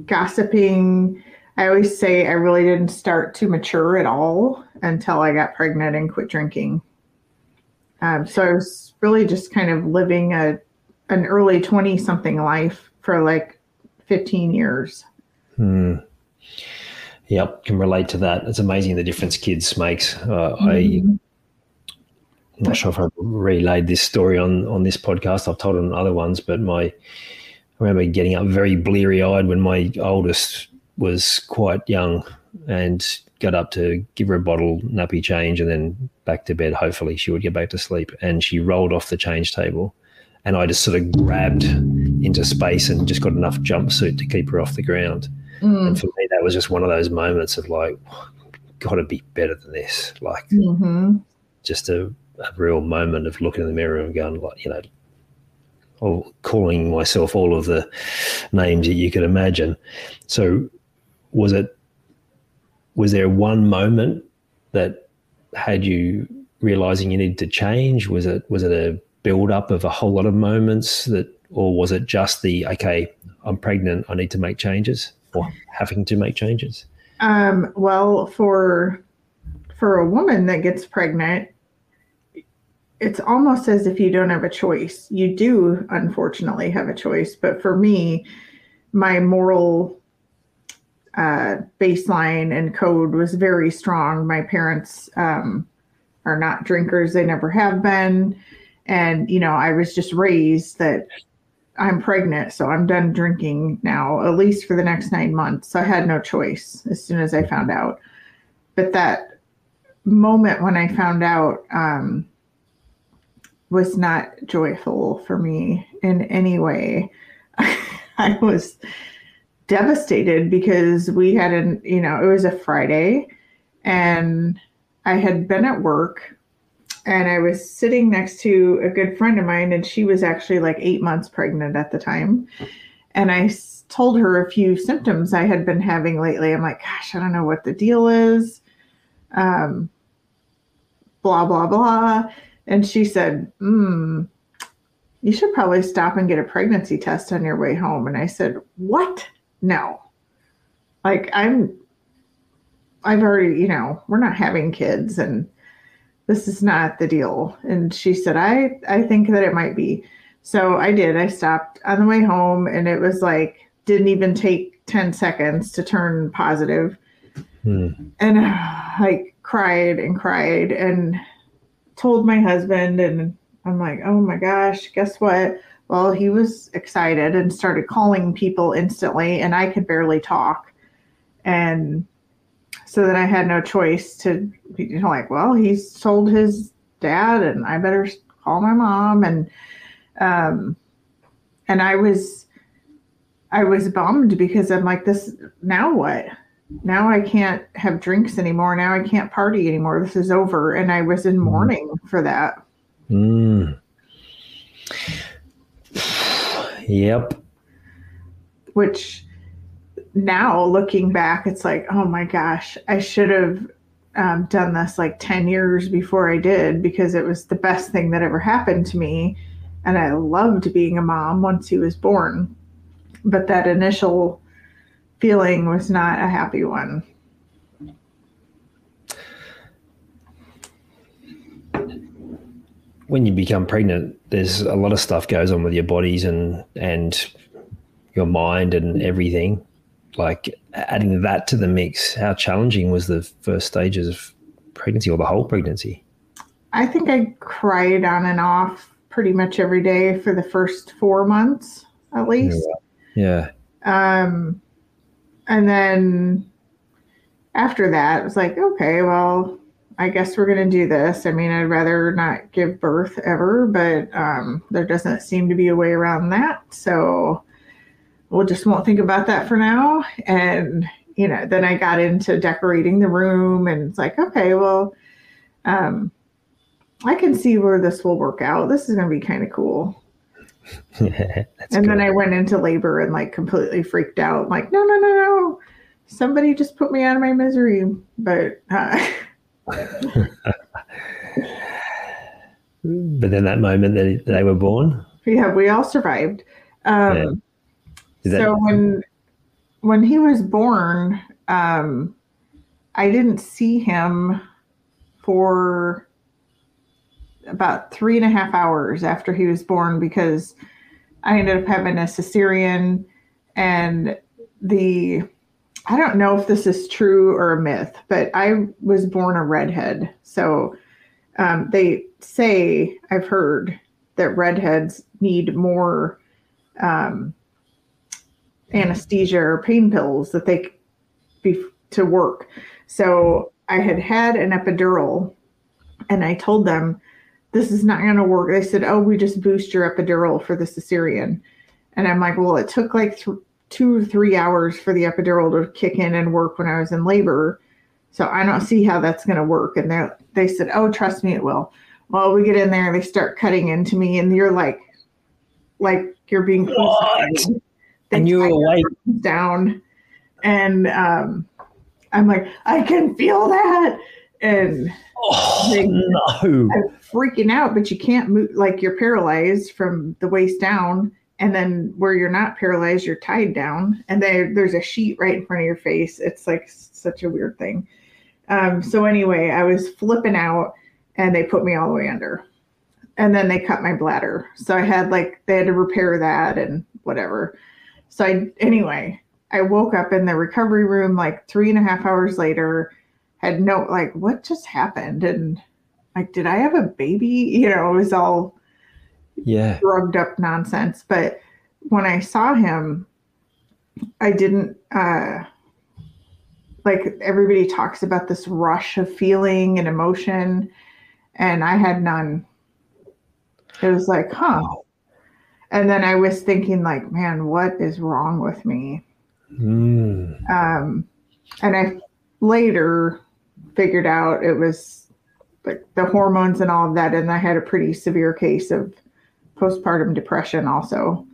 gossiping. I always say I really didn't start to mature at all until I got pregnant and quit drinking. Um, so I was really just kind of living a an early twenty something life for like fifteen years. Hmm. Yep, can relate to that. It's amazing the difference kids makes. Uh, mm-hmm. I I'm not sure if I've relayed this story on on this podcast. I've told it on other ones, but my I remember getting up very bleary eyed when my oldest was quite young and got up to give her a bottle nappy change and then back to bed. Hopefully, she would get back to sleep. And she rolled off the change table, and I just sort of grabbed into space and just got enough jumpsuit to keep her off the ground. Mm. And for me, that was just one of those moments of like, got to be better than this. Like, mm-hmm. just a, a, real moment of looking in the mirror and going, like, you know, or calling myself all of the names that you could imagine. So, was it? Was there one moment that had you realizing you needed to change? Was it? Was it a build up of a whole lot of moments that, or was it just the okay? I'm pregnant. I need to make changes or having to make changes? Um, well, for for a woman that gets pregnant, it's almost as if you don't have a choice. You do, unfortunately, have a choice. But for me, my moral uh, baseline and code was very strong. My parents um, are not drinkers; they never have been, and you know, I was just raised that I'm pregnant, so I'm done drinking now, at least for the next nine months. So I had no choice as soon as I found out. But that moment when I found out um, was not joyful for me in any way. I was devastated because we had an, you know, it was a Friday and I had been at work and I was sitting next to a good friend of mine, and she was actually like eight months pregnant at the time. And I told her a few symptoms I had been having lately. I'm like, gosh, I don't know what the deal is. Um, blah, blah, blah. And she said, hmm, you should probably stop and get a pregnancy test on your way home. And I said, what? No. Like, I'm, I've already, you know, we're not having kids. And, this is not the deal. And she said, I, I think that it might be. So I did. I stopped on the way home and it was like, didn't even take 10 seconds to turn positive. Hmm. And I cried and cried and told my husband. And I'm like, oh my gosh, guess what? Well, he was excited and started calling people instantly, and I could barely talk. And so then I had no choice to you know like well he's told his dad and I better call my mom and um and I was I was bummed because I'm like this now what now I can't have drinks anymore now I can't party anymore this is over and I was in mm-hmm. mourning for that mm. Yep which now looking back, it's like, oh my gosh, I should have um, done this like 10 years before I did because it was the best thing that ever happened to me. And I loved being a mom once he was born. But that initial feeling was not a happy one. When you become pregnant, there's a lot of stuff goes on with your bodies and and your mind and everything like adding that to the mix, how challenging was the first stages of pregnancy or the whole pregnancy? I think I cried on and off pretty much every day for the first four months at least. Yeah. Um, and then after that, it was like, okay, well, I guess we're going to do this. I mean, I'd rather not give birth ever, but um, there doesn't seem to be a way around that. So we'll just won't think about that for now. And, you know, then I got into decorating the room and it's like, okay, well, um, I can see where this will work out. This is going to be kind of cool. And good. then I went into labor and like completely freaked out. Like, no, no, no, no. Somebody just put me out of my misery. But uh, but then that moment that they were born, yeah, we all survived. Um, Yeah. that so when when he was born, um, I didn't see him for about three and a half hours after he was born because I ended up having a cesarean and the I don't know if this is true or a myth, but I was born a redhead. So um, they say I've heard that redheads need more um, anesthesia or pain pills that they be to work. So I had had an epidural, and I told them this is not going to work. They said, "Oh, we just boost your epidural for the cesarean," and I'm like, "Well, it took like th- two or three hours for the epidural to kick in and work when I was in labor." So I don't see how that's going to work. And they they said, "Oh, trust me, it will." Well, we get in there, and they start cutting into me, and you're like, like you're being What? crucified. And you were tie your down, and um, I'm like, I can feel that, and Oh They- no! I'm freaking out. But you can't move, like you're paralyzed from the waist down, and then where you're not paralyzed, you're tied down, and there there's a sheet right in front of your face. It's like such a weird thing. Um, so anyway, I was flipping out, and they put me all the way under, and then they cut my bladder. So I had like they had to repair that and whatever. So I anyway, I woke up in the recovery room like three and a half hours later, had no like what just happened and like did I have a baby? You know, it was all Yeah, drugged up nonsense. But when I saw him, I didn't uh like everybody talks about this rush of feeling and emotion, and I had none. It was like, huh. And then I was thinking, like, man, what is wrong with me? Mm. Um, and I later figured out it was like the hormones and all of that, and I had a pretty severe case of postpartum depression also.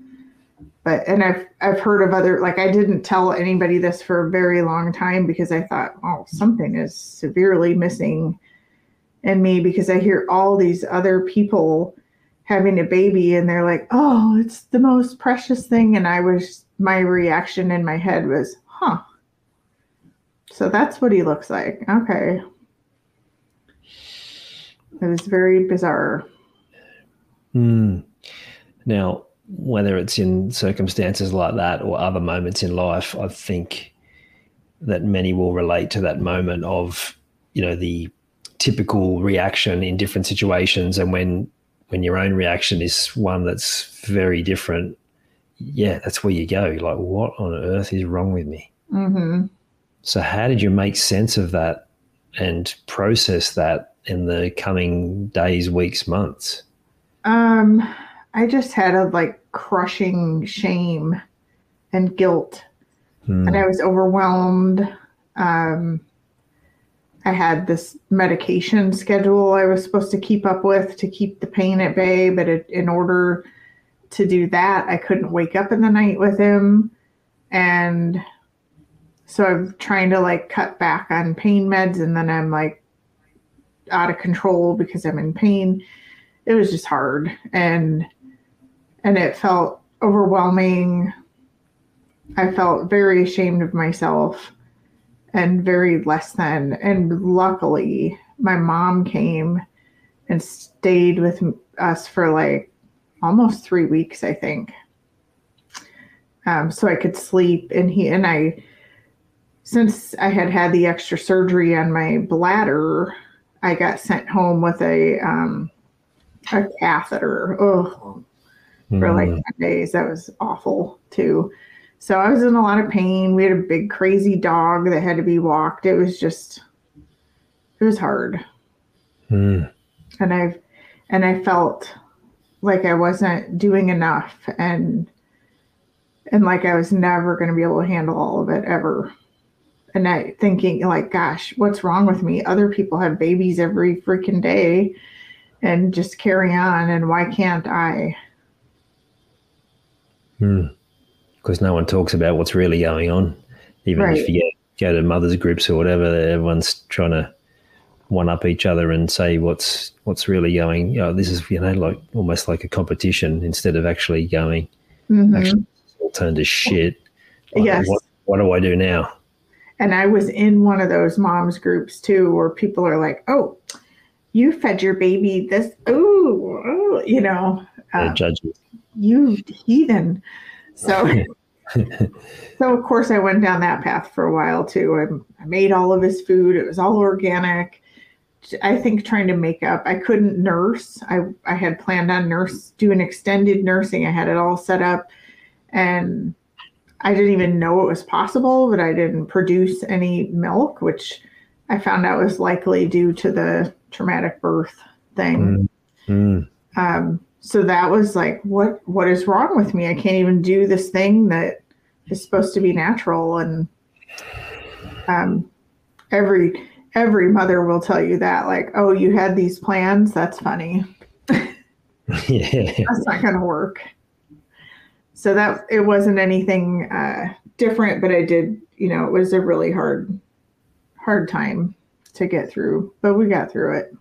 But and I've I've heard of other like I didn't tell anybody this for a very long time because I thought, oh, something is severely missing in me because I hear all these other people having a baby and they're like, oh, it's the most precious thing. And I was, my reaction in my head was, huh. So that's what he looks like. Okay. It was very bizarre. Mm. Now, whether it's in circumstances like that or other moments in life, I think that many will relate to that moment of, you know, the typical reaction in different situations, and when when your own reaction is one that's very different, yeah, that's where you go. Like, what on earth is wrong with me? hmm So, how did you make sense of that and process that in the coming days, weeks, months? Um, I just had a like crushing shame and guilt Hmm. and I was overwhelmed. Um, I had this medication schedule I was supposed to keep up with to keep the pain at bay, but it, in order to do that, I couldn't wake up in the night with him, and so I'm trying to like cut back on pain meds, and then I'm like out of control because I'm in pain. It was just hard, and and it felt overwhelming. I felt very ashamed of myself and very less than. And luckily, my mom came and stayed with us for like almost three weeks, I think. Um, so I could sleep. And he and I, since I had had the extra surgery on my bladder, I got sent home with a um, a catheter. Oh, for like Hmm. 10 days. That was awful too. So I was in a lot of pain. We had a big crazy dog that had to be walked. It was just it was hard. Hmm. And I've and I felt like I wasn't doing enough and and like I was never going to be able to handle all of it ever. And I thinking like, gosh, what's wrong with me? Other people have babies every freaking day and just carry on, and why can't I? Because no one talks about what's really going on. Even Right. if you go to mothers groups or whatever, everyone's trying to one up each other and say what's what's really going. You know, this is you know like almost like a competition instead of actually going. Mhm. Actually, all turned to shit. Like, Yes. What, what do I do now? And I was in one of those moms groups too, where people are like, "Oh, you fed your baby this, ooh, ooh," you know, Uh, uh, judges. You heathen." So, so of course, I went down that path for a while too. I, I made all of his food; it was all organic. I think trying to make up. I couldn't nurse. I I had planned on nurse doing extended nursing. I had it all set up, and I didn't even know it was possible, but I didn't produce any milk, which I found out was likely due to the traumatic birth thing. Mm. Um, so that was like, what what is wrong with me? I can't even do this thing that is supposed to be natural. And um, every every mother will tell you that, like, oh, you had these plans. That's funny. yeah. that's not going to work. So that it wasn't anything uh, different, but I did, you know, it was a really hard, hard time to get through, but we got through it.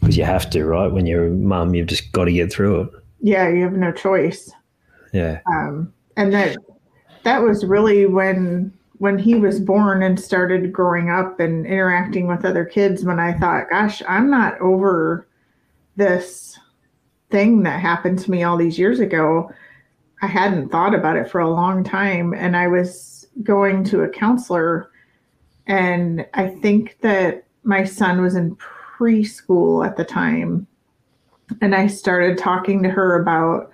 Because you have to, right? When you're a mum, you've just got to get through it. Yeah, you have no choice. Yeah. Um, and that that was really when when he was born and started growing up and interacting with other kids. When I thought, gosh, I'm not over this thing that happened to me all these years ago. I hadn't thought about it for a long time. And I was going to a counselor, and I think that my son was in preschool at the time. And I started talking to her about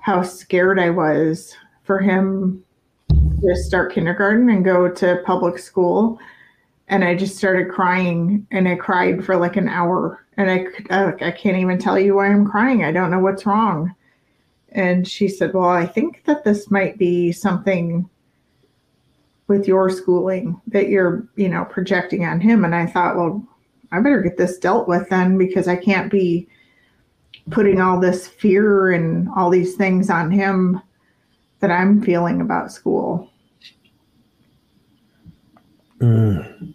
how scared I was for him to start kindergarten and go to public school. And I just started crying, and I cried for like an hour. And I, I, uh, I can't even tell you why I'm crying. I don't know what's wrong. And she said, Well, I think that this might be something with your schooling that you're, you know, projecting on him. And I thought, Well, I better get this dealt with then because I can't be putting all this fear and all these things on him that I'm feeling about school. Mm.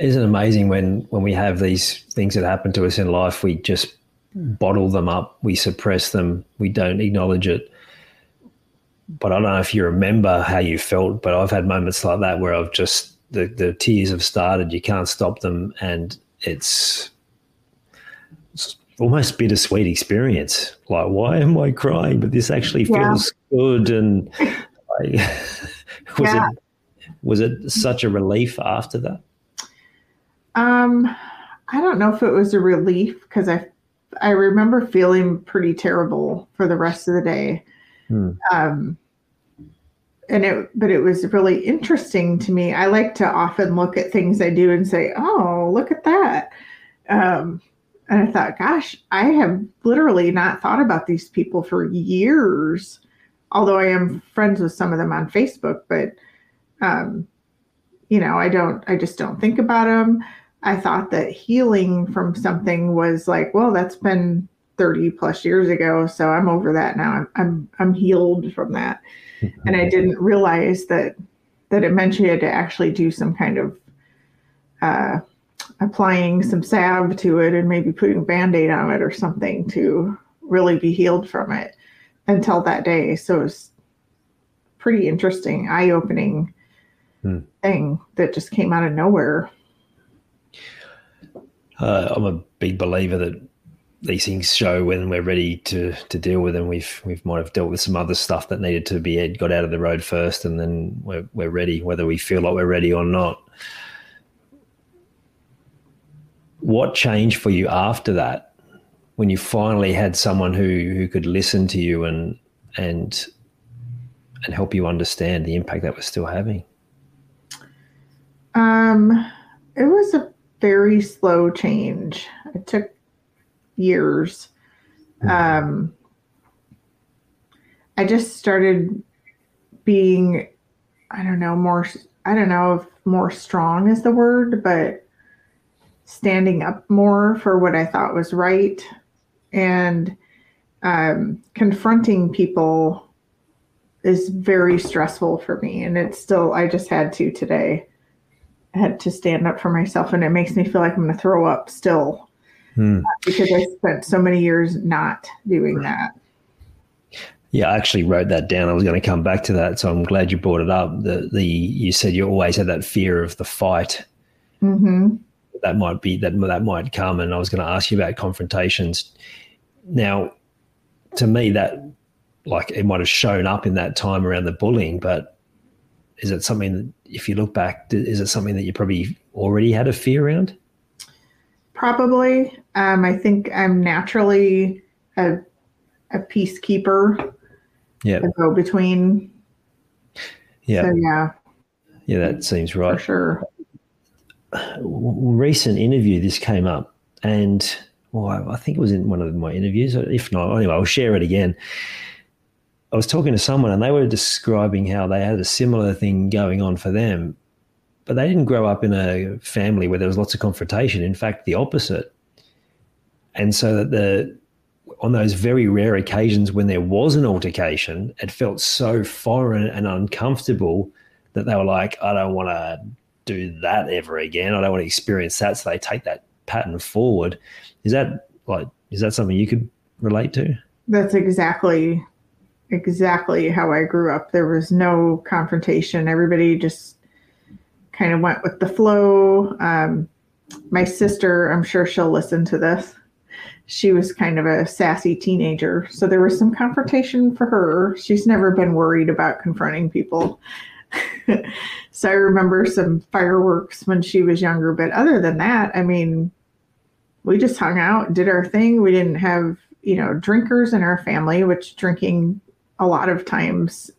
Isn't it amazing when when we have these things that happen to us in life, we just bottle them up, we suppress them, we don't acknowledge it. But I don't know if you remember how you felt, but I've had moments like that where I've just the, the tears have started, you can't stop them, and it's, it's almost bittersweet experience. Like, why am I crying? But this actually Yeah. feels good, and like, was Yeah. it was it such a relief after that? Um, I don't know if it was a relief because I I remember feeling pretty terrible for the rest of the day. Hmm. Um, and it, but it was really interesting to me. I like to often look at things I do and say, "Oh, look at that." Um, and I thought, gosh, I have literally not thought about these people for years. Although I am friends with some of them on Facebook, but um, you know, I don't, I just don't think about them. I thought that healing from something was like, well, that's been 30 plus years ago, so I'm over that now. I'm I'm I'm healed from that. And I didn't realize that that it meant you had to actually do some kind of uh, applying some salve to it and maybe putting a band-aid on it or something to really be healed from it until that day. So it was pretty interesting, eye-opening Hmm. thing that just came out of nowhere. Uh, I'm a big believer that these things show when we're ready to to deal with them. We've we've might have dealt with some other stuff that needed to be got out of the road first, and then we're we're ready, whether we feel like we're ready or not. What changed for you after that, when you finally had someone who who could listen to you and and and help you understand the impact that was still having? Um, it was a very slow change. It took years. Um, I just started being, I don't know, more, I don't know if more strong is the word, but standing up more for what I thought was right and um, confronting people is very stressful for me. And it's still, I just had to today. I had to stand up for myself, and it makes me feel like I'm going to throw up still hmm. because I spent so many years not doing that. Yeah, I actually wrote that down. I was going to come back to that, so I'm glad you brought it up. The the you said you always had that fear of the fight. Mm-hmm. That might be that that might come, and I was going to ask you about confrontations. Now, to me, that like it might have shown up in that time around the bullying, but is it something that, if you look back, is it something that you probably already had a fear around? Probably. Um, I think I'm naturally a, a peacekeeper. Yeah. A go between. Yeah. So, yeah. Yeah, that seems right. For sure. Recent interview, this came up, and well, I think it was in one of my interviews. If not, anyway, I'll share it again. I was talking to someone and they were describing how they had a similar thing going on for them, but they didn't grow up in a family where there was lots of confrontation. In fact, the opposite. And so that the on those very rare occasions when there was an altercation, it felt so foreign and uncomfortable that they were like, I don't want to do that ever again. I don't want to experience that. So they take that pattern forward. Is that like is that something you could relate to? That's exactly exactly how I grew up. There was no confrontation. Everybody just kind of went with the flow. Um, my sister, I'm sure she'll listen to this. She was kind of a sassy teenager. So there was some confrontation for her. She's never been worried about confronting people. so I remember some fireworks when she was younger. But other than that, I mean, we just hung out, did our thing. We didn't have, you know, drinkers in our family, which drinking a lot of times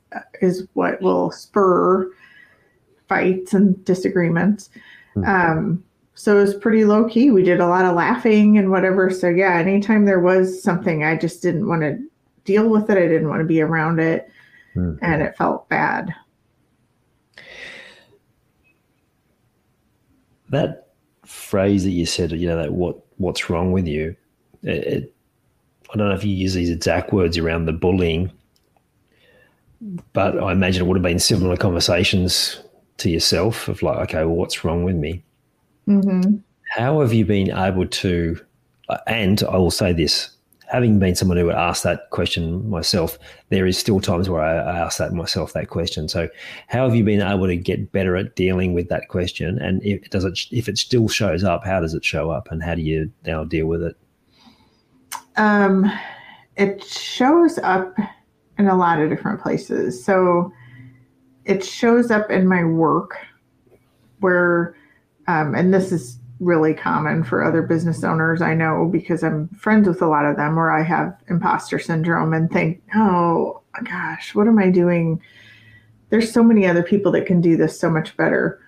is what will spur fights and disagreements. Mm-hmm. Um, so it was pretty low key. We did a lot of laughing and whatever. So yeah, anytime there was something, I just didn't want to deal with it. I didn't want to be around it, mm-hmm. and it felt bad. That phrase that you said, you know, that what what's wrong with you? It, it, I don't know if you use these exact words around the bullying, but I imagine it would have been similar conversations to yourself of like, okay, well, what's wrong with me? Mm-hmm. How have you been able to? And I will say this: having been someone who would ask that question myself, there is still times where I, I ask that myself that question. So, how have you been able to get better at dealing with that question? And if does it, if it still shows up, how does it show up, and how do you now deal with it? Um, it shows up in a lot of different places. So it shows up in my work where, um, and this is really common for other business owners I know because I'm friends with a lot of them where I have imposter syndrome and think, oh gosh, what am I doing? There's so many other people that can do this so much better.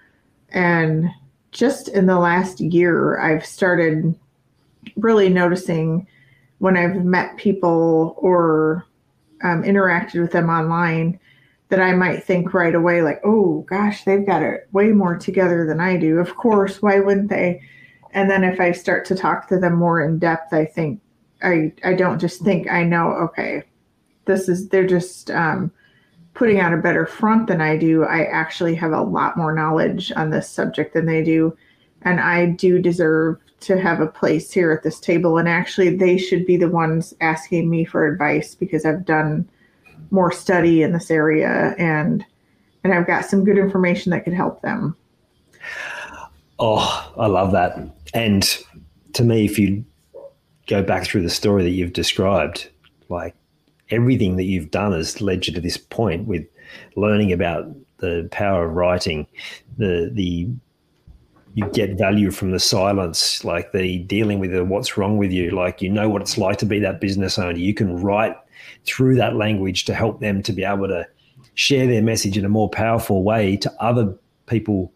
And just in the last year, I've started really noticing when I've met people or um, interacted with them online that I might think right away, like, oh gosh, they've got it way more together than I do. Of course, why wouldn't they? And then if I start to talk to them more in depth, I think I I don't just think I know, okay, this is they're just um, putting out a better front than I do. I actually have a lot more knowledge on this subject than they do. And I do deserve to have a place here at this table. And actually, they should be the ones asking me for advice because I've done more study in this area and and I've got some good information that could help them. Oh, I love that. And to me, if you go back through the story that you've described, like everything that you've done has led you to this point with learning about the power of writing, the the you get value from the silence, like the dealing with the what's wrong with you. Like you know what it's like to be that business owner. You can write through that language to help them to be able to share their message in a more powerful way to other people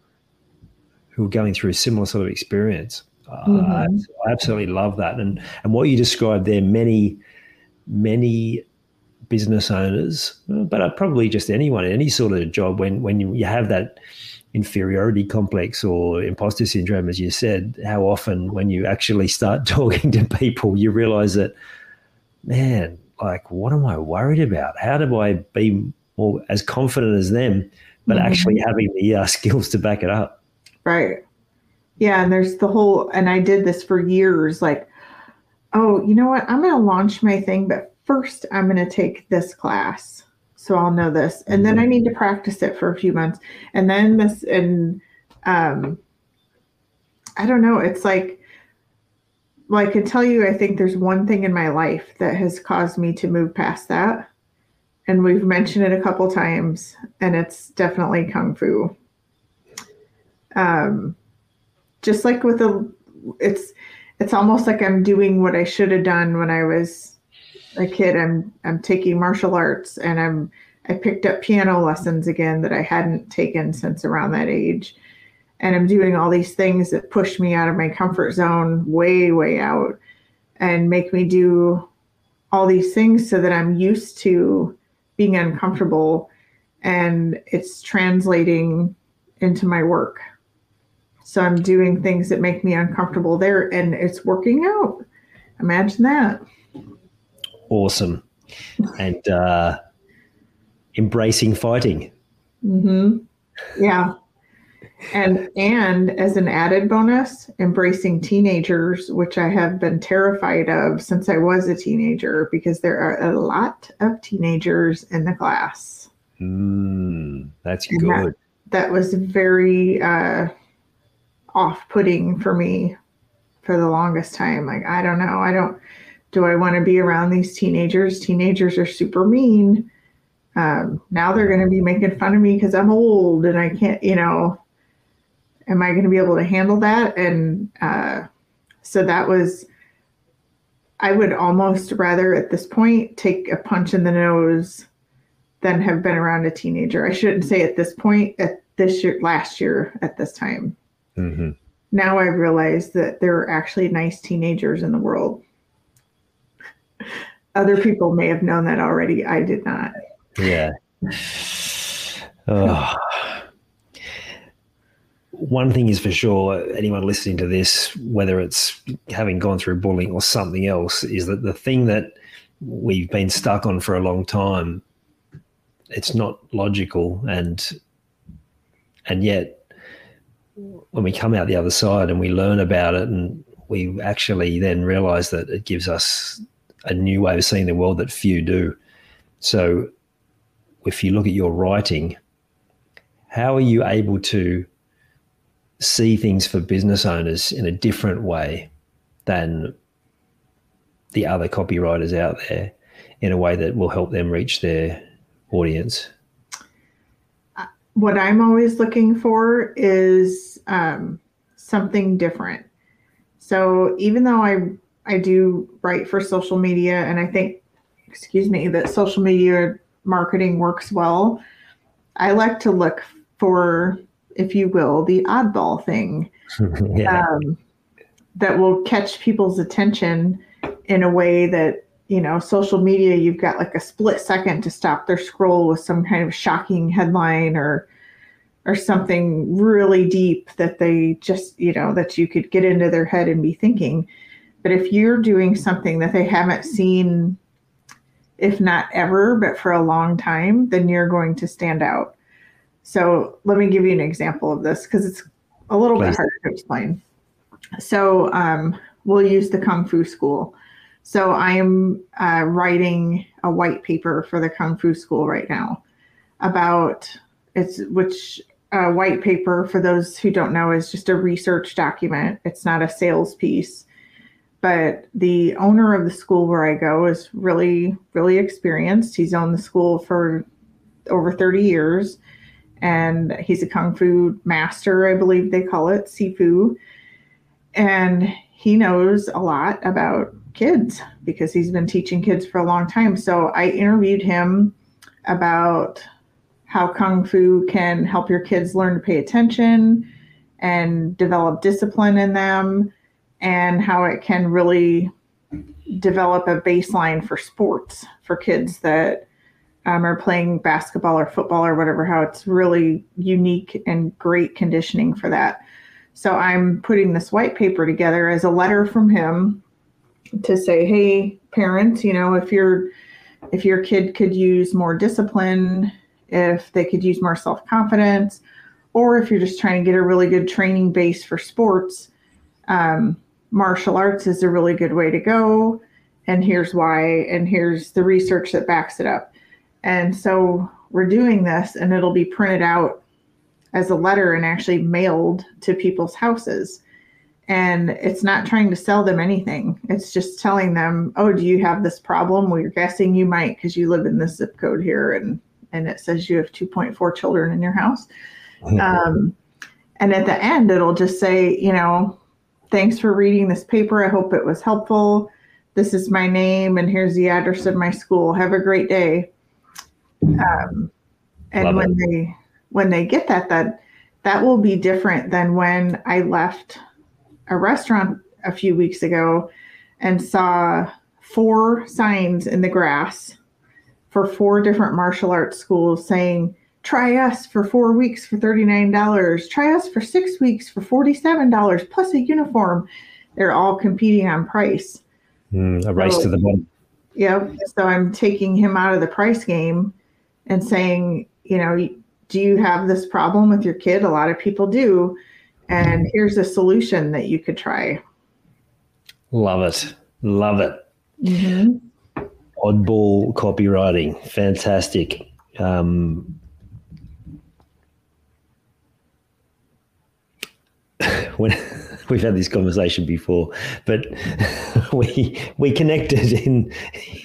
who are going through a similar sort of experience. Mm-hmm. Uh, I absolutely love that. And and what you described there, many, many business owners, but probably just anyone, any sort of job, when when you, you have that inferiority complex or imposter syndrome, as you said, how often when you actually start talking to people, you realize that, man, like, what am I worried about? How do I be more as confident as them, but mm-hmm. actually having the uh, skills to back it up? Right. Yeah. And there's the whole, and I did this for years like, oh, you know what? I'm going to launch my thing, but first I'm going to take this class so I'll know this. And then I mm-hmm. need to practice it for a few months. And then this, and um, I don't know. It's like, well, I can tell you, I think there's one thing in my life that has caused me to move past that. And we've mentioned it a couple times, and it's definitely Kung Fu. Um, just like with the, it's, it's almost like I'm doing what I should have done when I was a kid i'm i'm taking martial arts and i'm i picked up piano lessons again that i hadn't taken since around that age and i'm doing all these things that push me out of my comfort zone way way out and make me do all these things so that i'm used to being uncomfortable and it's translating into my work so i'm doing things that make me uncomfortable there and it's working out imagine that awesome and uh, embracing fighting. Mm-hmm. Yeah. And and as an added bonus, embracing teenagers, which I have been terrified of since I was a teenager, because there are a lot of teenagers in the class. Mm, that's and good. That, that was very uh, off-putting for me for the longest time. Like I don't know, I don't do I want to be around these teenagers? Teenagers are super mean. Um, now they're going to be making fun of me because I'm old and I can't, you know, am I going to be able to handle that? And uh, so that was, I would almost rather at this point take a punch in the nose than have been around a teenager. I shouldn't say at this point, at this year, last year at this time. Mm-hmm. Now I've realized that there are actually nice teenagers in the world. Other people may have known that already. I did not. Yeah. Oh. One thing is for sure, anyone listening to this, whether it's having gone through bullying or something else, is that the thing that we've been stuck on for a long time, it's not logical and and yet when we come out the other side and we learn about it and we actually then realize that it gives us a new way of seeing the world that few do. So, if you look at your writing, how are you able to see things for business owners in a different way than the other copywriters out there in a way that will help them reach their audience? What I'm always looking for is um, something different. So even though I I do write for social media, and I think, excuse me, that social media marketing works well. I like to look for, if you will, the oddball thing yeah. um, that will catch people's attention in a way that you know social media you've got like a split second to stop their scroll with some kind of shocking headline or or something really deep that they just you know that you could get into their head and be thinking but if you're doing something that they haven't seen, if not ever, but for a long time, then you're going to stand out. So let me give you an example of this because it's a little Please. bit hard to explain. So um, we'll use the Kung Fu School. So I'm uh, writing a white paper for the Kung Fu School right now about it's which uh, white paper for those who don't know is just a research document. It's not a sales piece but the owner of the school where I go is really, really experienced. He's owned the school for over 30 years and he's a kung fu master, I believe they call it, Sifu. And he knows a lot about kids because he's been teaching kids for a long time. So I interviewed him about how kung fu can help your kids learn to pay attention and develop discipline in them and how it can really develop a baseline for sports for kids that um, are playing basketball or football or whatever, how it's really unique and great conditioning for that. So I'm putting this white paper together as a letter from him to say, hey, parents, you know, if your if your kid could use more discipline, if they could use more self-confidence, or if you're just trying to get a really good training base for sports, um, martial arts is a really good way to go. And here's why, and here's the research that backs it up. And so we're doing this, and it'll be printed out as a letter and actually mailed to people's houses. And it's not trying to sell them anything. It's just telling them, oh, do you have this problem? Well, you're guessing you might because you live in this zip code here and, and it says you have 2.4 children in your house. Um, and at the end, it'll just say, you know, thanks for reading this paper. I hope it was helpful. This is my name, and here's the address of my school. Have a great day. Um, and Love when it. they when they get that, that that will be different than when I left a restaurant a few weeks ago and saw four signs in the grass for four different martial arts schools saying Try us for four weeks for $39. Try us for six weeks for $47 plus a uniform. They're all competing on price. Mm, a race so, to the bottom. Yep. So I'm taking him out of the price game and saying, you know, do you have this problem with your kid? A lot of people do. And here's a solution that you could try. Love it. Love it. Mm-hmm. Oddball copywriting. Fantastic. Um, when we've had this conversation before, but we we connected in.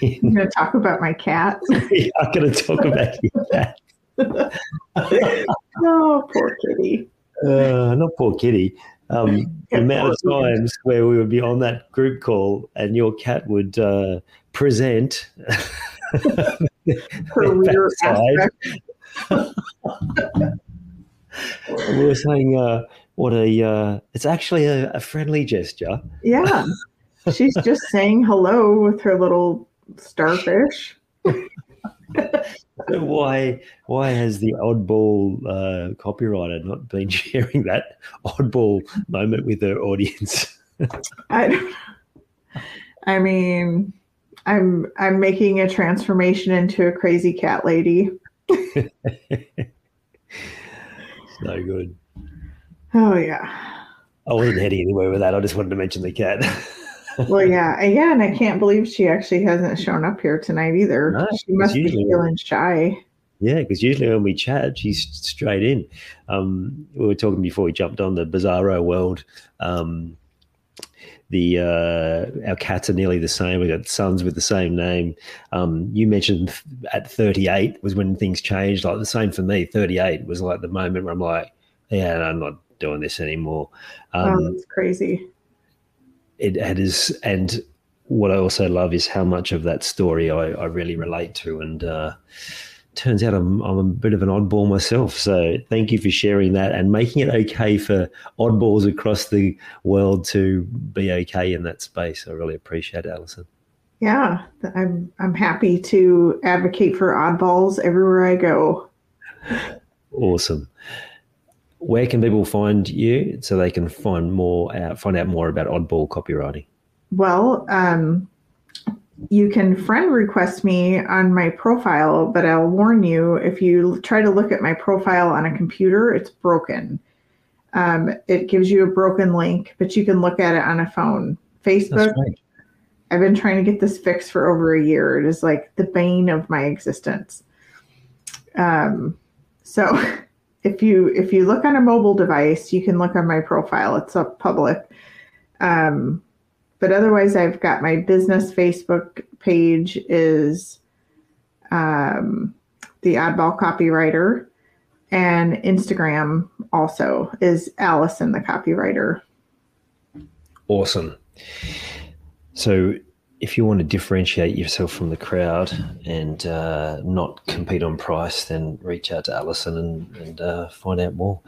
in I'm going to talk about my cat. I'm going to talk about your cat. oh, poor kitty. Uh, not poor kitty. Um, the amount of times where we would be on that group call and your cat would uh, present her rear we were saying, uh, what a uh, it's actually a, a friendly gesture. Yeah, she's just saying hello with her little starfish. why why has the oddball uh, copywriter not been sharing that oddball moment with her audience? I, don't know. I mean, I'm I'm making a transformation into a crazy cat lady. so good. Oh yeah. I wasn't heading anywhere with that. I just wanted to mention the cat. well, yeah, yeah, and I can't believe she actually hasn't shown up here tonight either. No, she must be feeling shy. Yeah, because usually when we chat, she's straight in. Um, we were talking before we jumped on the Bizarro world. Um, the uh, our cats are nearly the same. We got sons with the same name. Um, you mentioned at 38 was when things changed. Like the same for me. 38 was like the moment where I'm like, yeah, I'm not doing this anymore. Oh, um, that's crazy. It, it is, and what I also love is how much of that story I, I really relate to, and uh, turns out I'm, I'm a bit of an oddball myself. So thank you for sharing that and making it okay for oddballs across the world to be okay in that space. I really appreciate it, Alison. Yeah, I'm I'm happy to advocate for oddballs everywhere I go. Awesome where can people find you so they can find more out, find out more about oddball copywriting? Well, um, you can friend request me on my profile, but I'll warn you if you try to look at my profile on a computer, it's broken. Um, it gives you a broken link, but you can look at it on a phone. Facebook, I've been trying to get this fixed for over a year. It is like the bane of my existence. Um, so if you if you look on a mobile device, you can look on my profile. It's up public. Um, but otherwise, I've got my business Facebook page is um, the Oddball Copywriter, and Instagram also is Alison the Copywriter. Awesome. So if you want to differentiate yourself from the crowd and uh, not compete on price, then reach out to Alison and, and uh, find out more.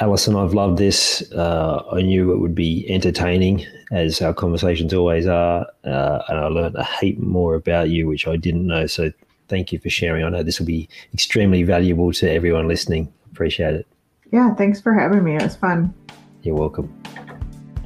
Alison, I've loved this. Uh, I knew it would be entertaining, as our conversations always are, uh, and I learned a heap more about you, which I didn't know. So, thank you for sharing. I know this will be extremely valuable to everyone listening. Appreciate it. Yeah, thanks for having me. It was fun. You're welcome.